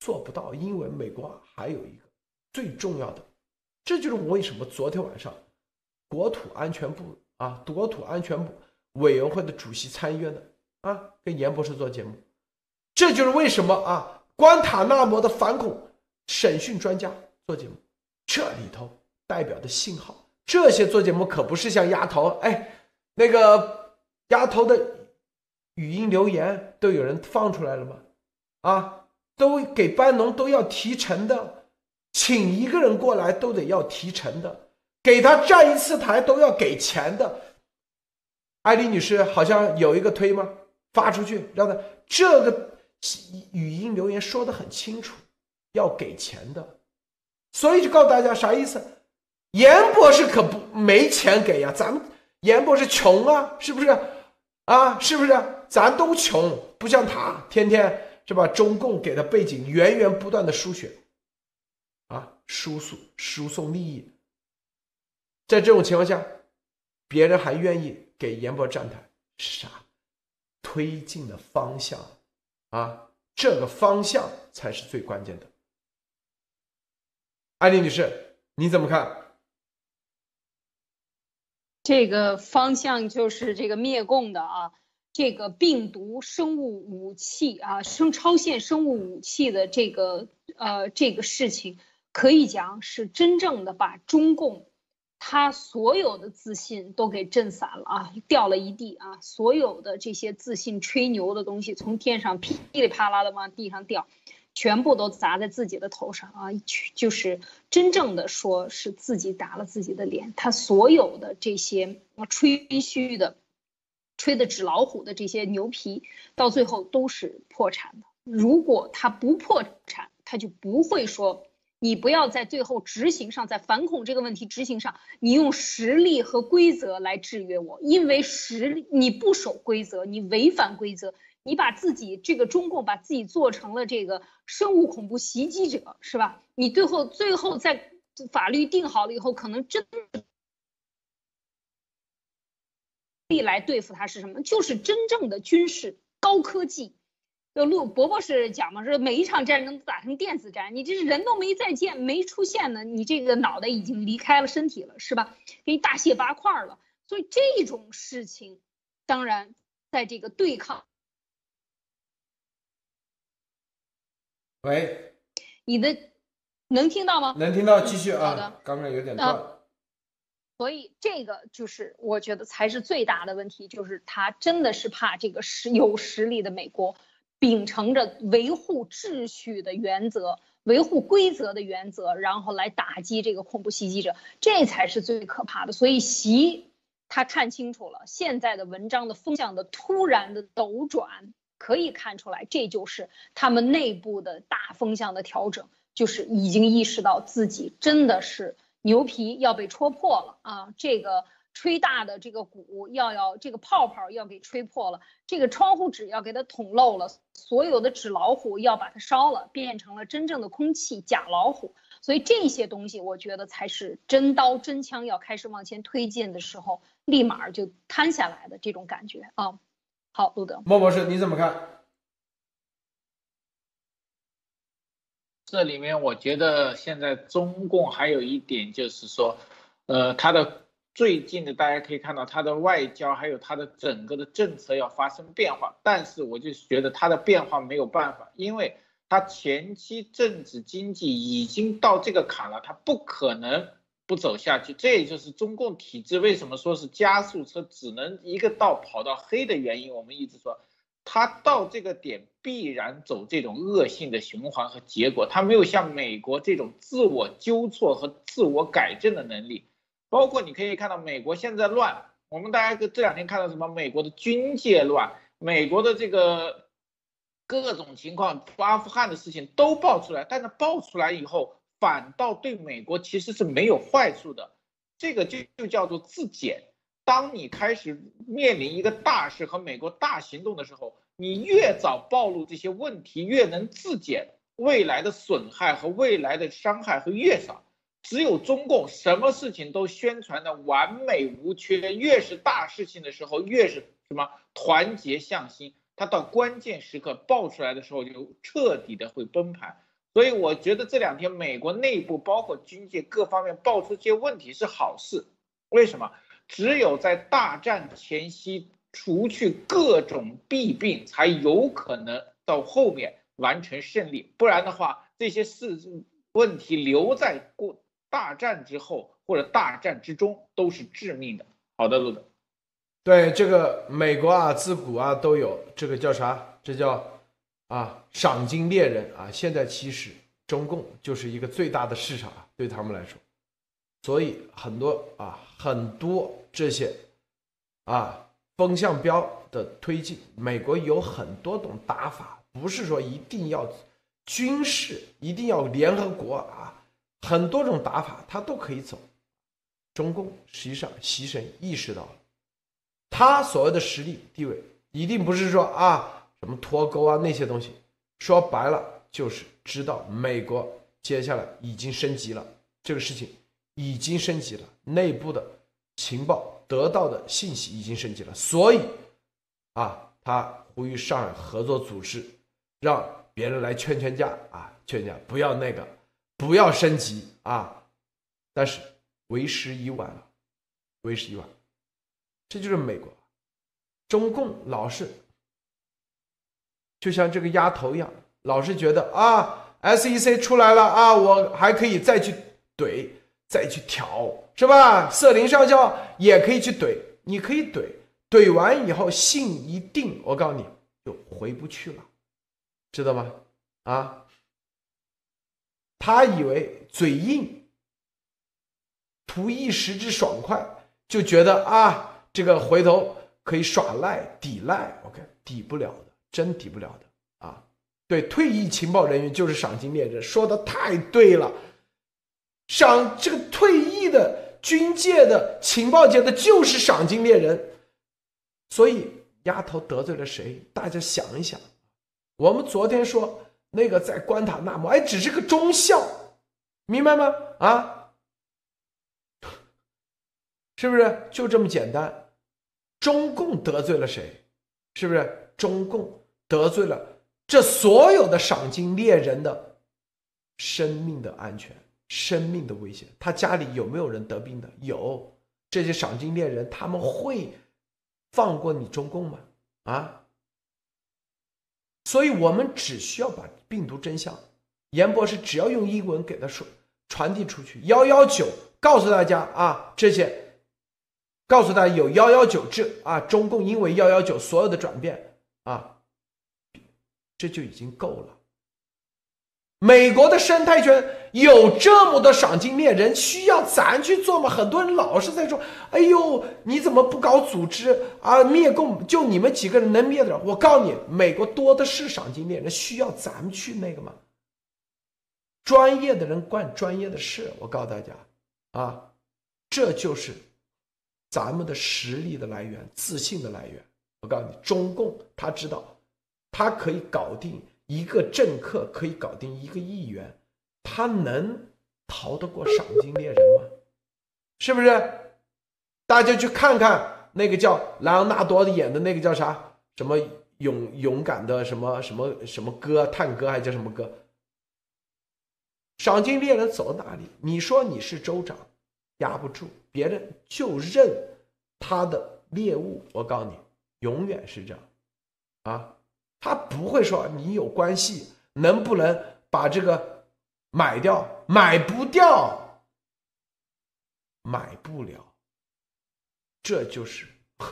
做不到，因为美国还有一个最重要的，这就是为什么昨天晚上国土安全部啊，国土安全部委员会的主席参约的啊，跟严博士做节目，这就是为什么啊，关塔那摩的反恐审讯专家做节目，这里头代表的信号，这些做节目可不是像丫头，哎，那个。丫头的语音留言都有人放出来了吗？啊，都给班农都要提成的，请一个人过来都得要提成的，给他站一次台都要给钱的。艾丽女士好像有一个推吗？发出去让他这个语音留言说的很清楚，要给钱的，所以就告诉大家啥意思？严博士可不没钱给呀，咱们严博士穷啊，是不是？啊，是不是？咱都穷，不像他，天天是吧？中共给的背景源源不断的输血，啊，输送输送利益。在这种情况下，别人还愿意给严博站台是，啥？推进的方向，啊，这个方向才是最关键的。艾丽女士，你怎么看？这个方向就是这个灭共的啊，这个病毒生物武器啊，生超限生物武器的这个呃这个事情，可以讲是真正的把中共他所有的自信都给震散了啊，掉了一地啊，所有的这些自信吹牛的东西从天上噼里啪啦的往地上掉。全部都砸在自己的头上啊！就是真正的说是自己打了自己的脸。他所有的这些吹嘘的、吹的纸老虎的这些牛皮，到最后都是破产的。如果他不破产，他就不会说你不要在最后执行上，在反恐这个问题执行上，你用实力和规则来制约我，因为实力你不守规则，你违反规则。你把自己这个中共把自己做成了这个生物恐怖袭击者，是吧？你最后最后在法律定好了以后，可能真力来对付他是什么？就是真正的军事高科技。就陆伯伯是讲嘛，说每一场战争都打成电子战，你这是人都没再见，没出现呢，你这个脑袋已经离开了身体了，是吧？给你大卸八块了。所以这种事情，当然在这个对抗。喂，你的能听到吗？能听到，继续啊。好的，刚刚有点断。所以这个就是我觉得才是最大的问题，就是他真的是怕这个实有实力的美国秉承着维护秩序的原则、维护规则的原则，然后来打击这个恐怖袭击者，这才是最可怕的。所以习他看清楚了现在的文章的风向的突然的斗转。可以看出来，这就是他们内部的大风向的调整，就是已经意识到自己真的是牛皮要被戳破了啊！这个吹大的这个鼓要要这个泡泡要给吹破了，这个窗户纸要给它捅漏了，所有的纸老虎要把它烧了，变成了真正的空气假老虎。所以这些东西，我觉得才是真刀真枪要开始往前推进的时候，立马就瘫下来的这种感觉啊！好，路德，莫博士，你怎么看？这里面我觉得现在中共还有一点就是说，呃，他的最近的大家可以看到，他的外交还有他的整个的政策要发生变化，但是我就觉得他的变化没有办法，因为他前期政治经济已经到这个坎了，他不可能。不走下去，这也就是中共体制为什么说是加速车只能一个道跑到黑的原因。我们一直说，他到这个点必然走这种恶性的循环和结果，他没有像美国这种自我纠错和自我改正的能力。包括你可以看到，美国现在乱，我们大家这两天看到什么？美国的军界乱，美国的这个各种情况，阿富汗的事情都爆出来，但是爆出来以后。反倒对美国其实是没有坏处的，这个就就叫做自检。当你开始面临一个大事和美国大行动的时候，你越早暴露这些问题，越能自检，未来的损害和未来的伤害会越少。只有中共什么事情都宣传的完美无缺，越是大事情的时候，越是什么团结向心，它到关键时刻爆出来的时候，就彻底的会崩盘。所以我觉得这两天美国内部包括军界各方面爆出这些问题是好事。为什么？只有在大战前夕除去各种弊病，才有可能到后面完成胜利。不然的话，这些事问题留在过大战之后或者大战之中都是致命的。好的，路德。对这个美国啊，自古啊都有这个叫啥？这叫。啊，赏金猎人啊！现在其实中共就是一个最大的市场啊，对他们来说，所以很多啊，很多这些啊风向标的推进，美国有很多种打法，不是说一定要军事，一定要联合国啊，很多种打法他都可以走。中共实际上牺牲意识到了，他所谓的实力地位，一定不是说啊。什么脱钩啊那些东西，说白了就是知道美国接下来已经升级了，这个事情已经升级了，内部的情报得到的信息已经升级了，所以啊，他呼吁上海合作组织让别人来劝劝架啊，劝架不要那个，不要升级啊，但是为时已晚了，为时已晚，这就是美国，中共老是。就像这个丫头一样，老是觉得啊，SEC 出来了啊，我还可以再去怼，再去调，是吧？瑟琳上校也可以去怼，你可以怼，怼完以后信一定，我告诉你就回不去了，知道吗？啊，他以为嘴硬，图一时之爽快，就觉得啊，这个回头可以耍赖抵赖，OK，抵不了的。真抵不了的啊！对，退役情报人员就是赏金猎人，说的太对了。赏这个退役的军界的情报界的就是赏金猎人，所以丫头得罪了谁？大家想一想。我们昨天说那个在关塔那摩，哎，只是个中校，明白吗？啊，是不是就这么简单？中共得罪了谁？是不是中共？得罪了这所有的赏金猎人的生命的安全、生命的危险。他家里有没有人得病的？有。这些赏金猎人他们会放过你中共吗？啊？所以我们只需要把病毒真相，严博士只要用英文给他说传递出去，幺幺九告诉大家啊，这些告诉大家有幺幺九这啊，中共因为幺幺九所有的转变啊。这就已经够了。美国的生态圈有这么多赏金猎人，需要咱去做吗？很多人老是在说：“哎呦，你怎么不搞组织啊？灭共就你们几个人能灭得了？”我告诉你，美国多的是赏金猎人，需要咱们去那个吗？专业的人干专业的事。我告诉大家啊，这就是咱们的实力的来源，自信的来源。我告诉你，中共他知道。他可以搞定一个政客，可以搞定一个议员，他能逃得过赏金猎人吗？是不是？大家去看看那个叫莱昂纳多演的那个叫啥？什么勇勇敢的什么什么什么哥？探哥还叫什么哥？赏金猎人走到哪里？你说你是州长，压不住别人，就认他的猎物。我告诉你，永远是这样，啊。他不会说你有关系，能不能把这个买掉？买不掉，买不了。这就是，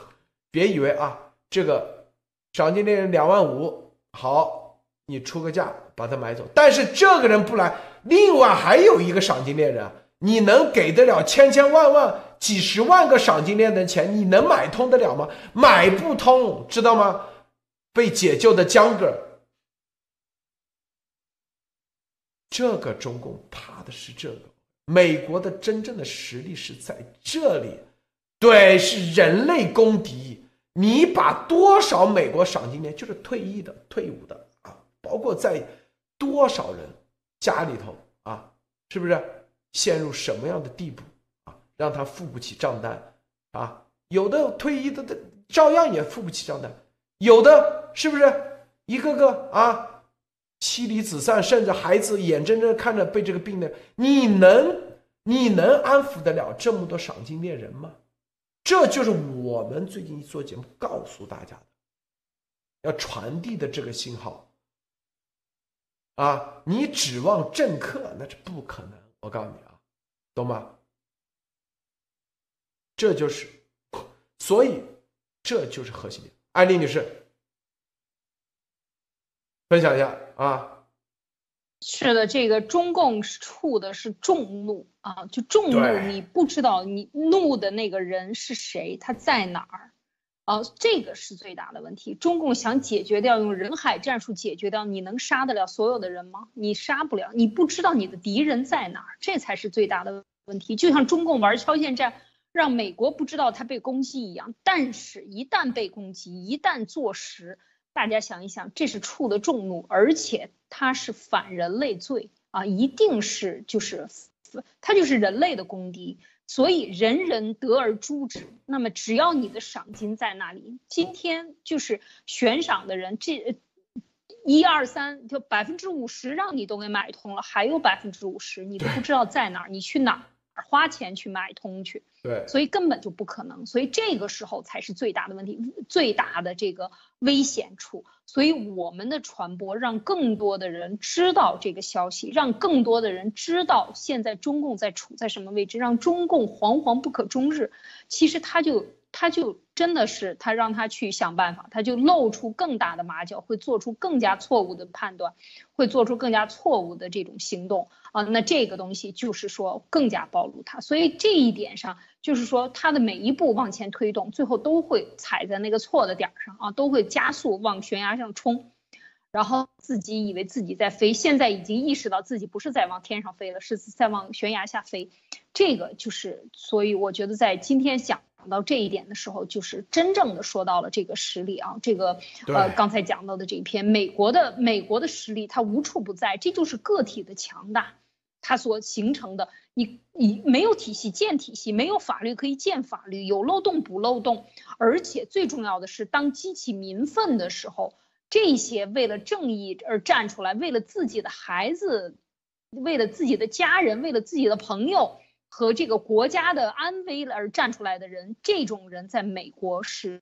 别以为啊，这个赏金猎人两万五，好，你出个价把他买走。但是这个人不来，另外还有一个赏金猎人，你能给得了千千万万、几十万个赏金猎人的钱？你能买通得了吗？买不通，知道吗？被解救的江哥，这个中共怕的是这个。美国的真正的实力是在这里，对，是人类公敌。你把多少美国赏金猎，就是退役的、退伍的啊，包括在多少人家里头啊，是不是陷入什么样的地步啊，让他付不起账单啊？有的退役的，的照样也付不起账单。有的是不是一个个啊，妻离子散，甚至孩子眼睁睁看着被这个病的，你能你能安抚得了这么多赏金猎人吗？这就是我们最近做节目告诉大家的，要传递的这个信号啊！你指望政客那是不可能，我告诉你啊，懂吗？这就是，所以这就是核心点。艾丽女士，分享一下啊。是的，这个中共处的是众怒啊，就众怒，你不知道你怒的那个人是谁，他在哪儿啊？这个是最大的问题。中共想解决掉，用人海战术解决掉，你能杀得了所有的人吗？你杀不了，你不知道你的敌人在哪儿，这才是最大的问题。就像中共玩超限战。让美国不知道他被攻击一样，但是，一旦被攻击，一旦坐实，大家想一想，这是触的众怒，而且它是反人类罪啊，一定是就是它就是人类的公敌，所以人人得而诛之。那么只要你的赏金在那里，今天就是悬赏的人，这一二三就百分之五十让你都给买通了，还有百分之五十你都不知道在哪儿，你去哪儿？花钱去买通去，对，所以根本就不可能，所以这个时候才是最大的问题，最大的这个危险处。所以我们的传播，让更多的人知道这个消息，让更多的人知道现在中共在处在什么位置，让中共惶惶不可终日。其实他就。他就真的是他让他去想办法，他就露出更大的马脚，会做出更加错误的判断，会做出更加错误的这种行动啊。那这个东西就是说更加暴露他，所以这一点上就是说他的每一步往前推动，最后都会踩在那个错的点儿上啊，都会加速往悬崖上冲，然后自己以为自己在飞，现在已经意识到自己不是在往天上飞了，是在往悬崖下飞。这个就是，所以我觉得在今天讲。到这一点的时候，就是真正的说到了这个实力啊，这个呃刚才讲到的这一篇美国的美国的实力，它无处不在，这就是个体的强大，它所形成的。你你没有体系建体系，没有法律可以建法律，有漏洞补漏洞，而且最重要的是，当激起民愤的时候，这些为了正义而站出来，为了自己的孩子，为了自己的家人，为了自己的朋友。和这个国家的安危而站出来的人，这种人在美国是，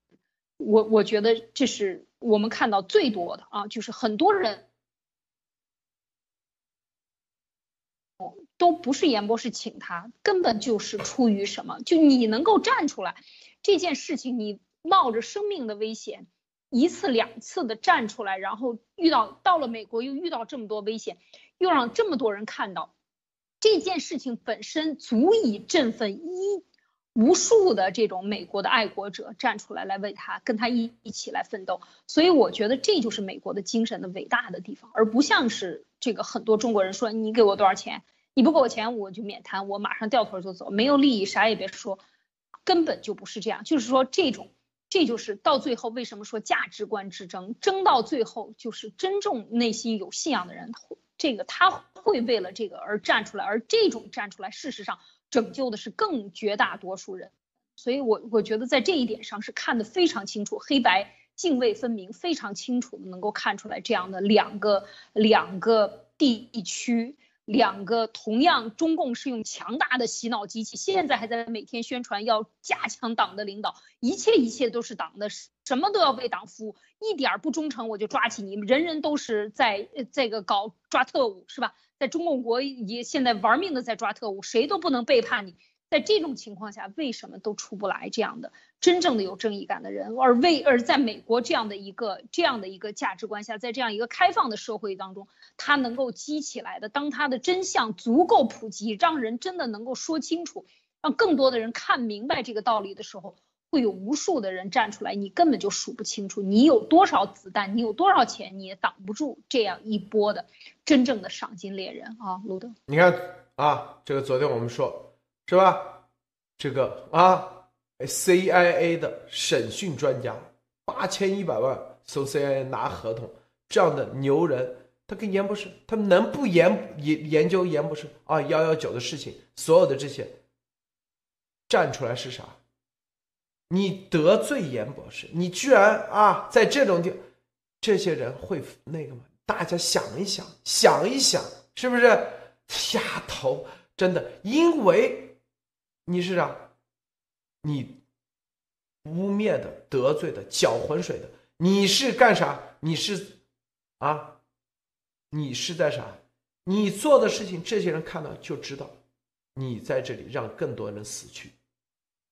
我我觉得这是我们看到最多的啊，就是很多人，都不是严博士请他，根本就是出于什么？就你能够站出来，这件事情你冒着生命的危险，一次两次的站出来，然后遇到到了美国又遇到这么多危险，又让这么多人看到。这件事情本身足以振奋一无数的这种美国的爱国者站出来，来为他跟他一一起来奋斗。所以我觉得这就是美国的精神的伟大的地方，而不像是这个很多中国人说你给我多少钱，你不给我钱我就免谈，我马上掉头就走，没有利益啥也别说，根本就不是这样。就是说这种，这就是到最后为什么说价值观之争，争到最后就是真正内心有信仰的人。这个他会为了这个而站出来，而这种站出来，事实上拯救的是更绝大多数人，所以我我觉得在这一点上是看得非常清楚，黑白泾渭分明，非常清楚的能够看出来这样的两个两个地区。两个同样，中共是用强大的洗脑机器，现在还在每天宣传要加强党的领导，一切一切都是党的，什么都要为党服务，一点不忠诚我就抓起你，人人都是在这个搞抓特务是吧？在中共国也现在玩命的在抓特务，谁都不能背叛你。在这种情况下，为什么都出不来这样的真正的有正义感的人？而为而在美国这样的一个这样的一个价值观下，在这样一个开放的社会当中，他能够激起来的，当他的真相足够普及，让人真的能够说清楚，让更多的人看明白这个道理的时候，会有无数的人站出来，你根本就数不清楚，你有多少子弹，你有多少钱，你也挡不住这样一波的真正的赏金猎人啊，路德。你看啊，这个昨天我们说。是吧？这个啊，CIA 的审讯专家，八千一百万从 CIA 拿合同，这样的牛人，他跟严博士，他能不研研研究严博士啊幺幺九的事情？所有的这些站出来是啥？你得罪严博士，你居然啊，在这种地，这些人会那个吗？大家想一想，想一想，是不是？丫头，真的，因为。你是啥？你污蔑的、得罪的、搅浑水的，你是干啥？你是啊？你是在啥？你做的事情，这些人看到就知道，你在这里让更多人死去，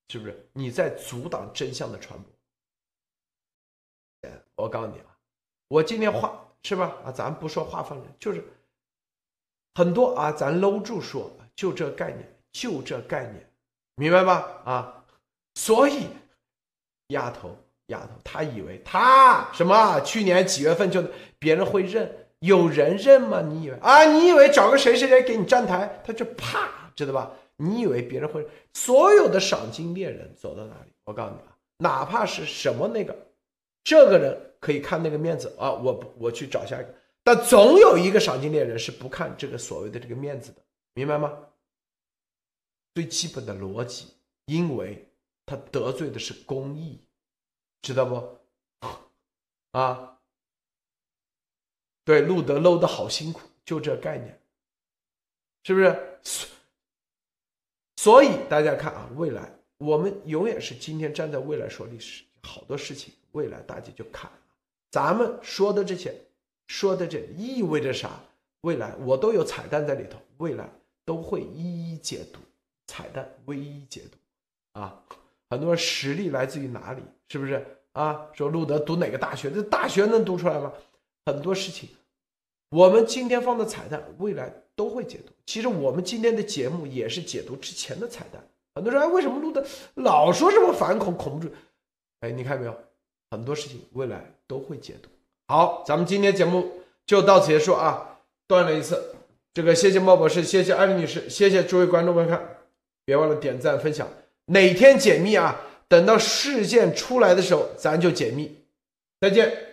是不是？你在阻挡真相的传播。我告诉你啊，我今天话是吧？啊，咱不说话放人，就是很多啊，咱搂住说，就这概念，就这概念。明白吧？啊，所以丫头，丫头，他以为他什么？去年几月份就别人会认？有人认吗？你以为啊？你以为找个谁谁谁给你站台，他就啪，知道吧？你以为别人会？所有的赏金猎人走到哪里？我告诉你啊，哪怕是什么那个这个人可以看那个面子啊，我我去找下一个。但总有一个赏金猎人是不看这个所谓的这个面子的，明白吗？最基本的逻辑，因为他得罪的是公益，知道不？啊，对，路德搂的好辛苦，就这概念，是不是？所以大家看啊，未来我们永远是今天站在未来说历史，好多事情未来大家就看，咱们说的这些。说的这意味着啥？未来我都有彩蛋在里头，未来都会一一解读。彩蛋，唯一解读啊！很多人实力来自于哪里？是不是啊？说路德读哪个大学？这大学能读出来吗？很多事情，我们今天放的彩蛋，未来都会解读。其实我们今天的节目也是解读之前的彩蛋。很多人哎，为什么路德老说什么反恐恐怖主义？哎，你看没有？很多事情未来都会解读。好，咱们今天节目就到此结束啊！断了一次，这个谢谢莫博士，谢谢艾丽女士，谢谢诸位观众观看，别忘了点赞分享。哪天解密啊？等到事件出来的时候，咱就解密。再见。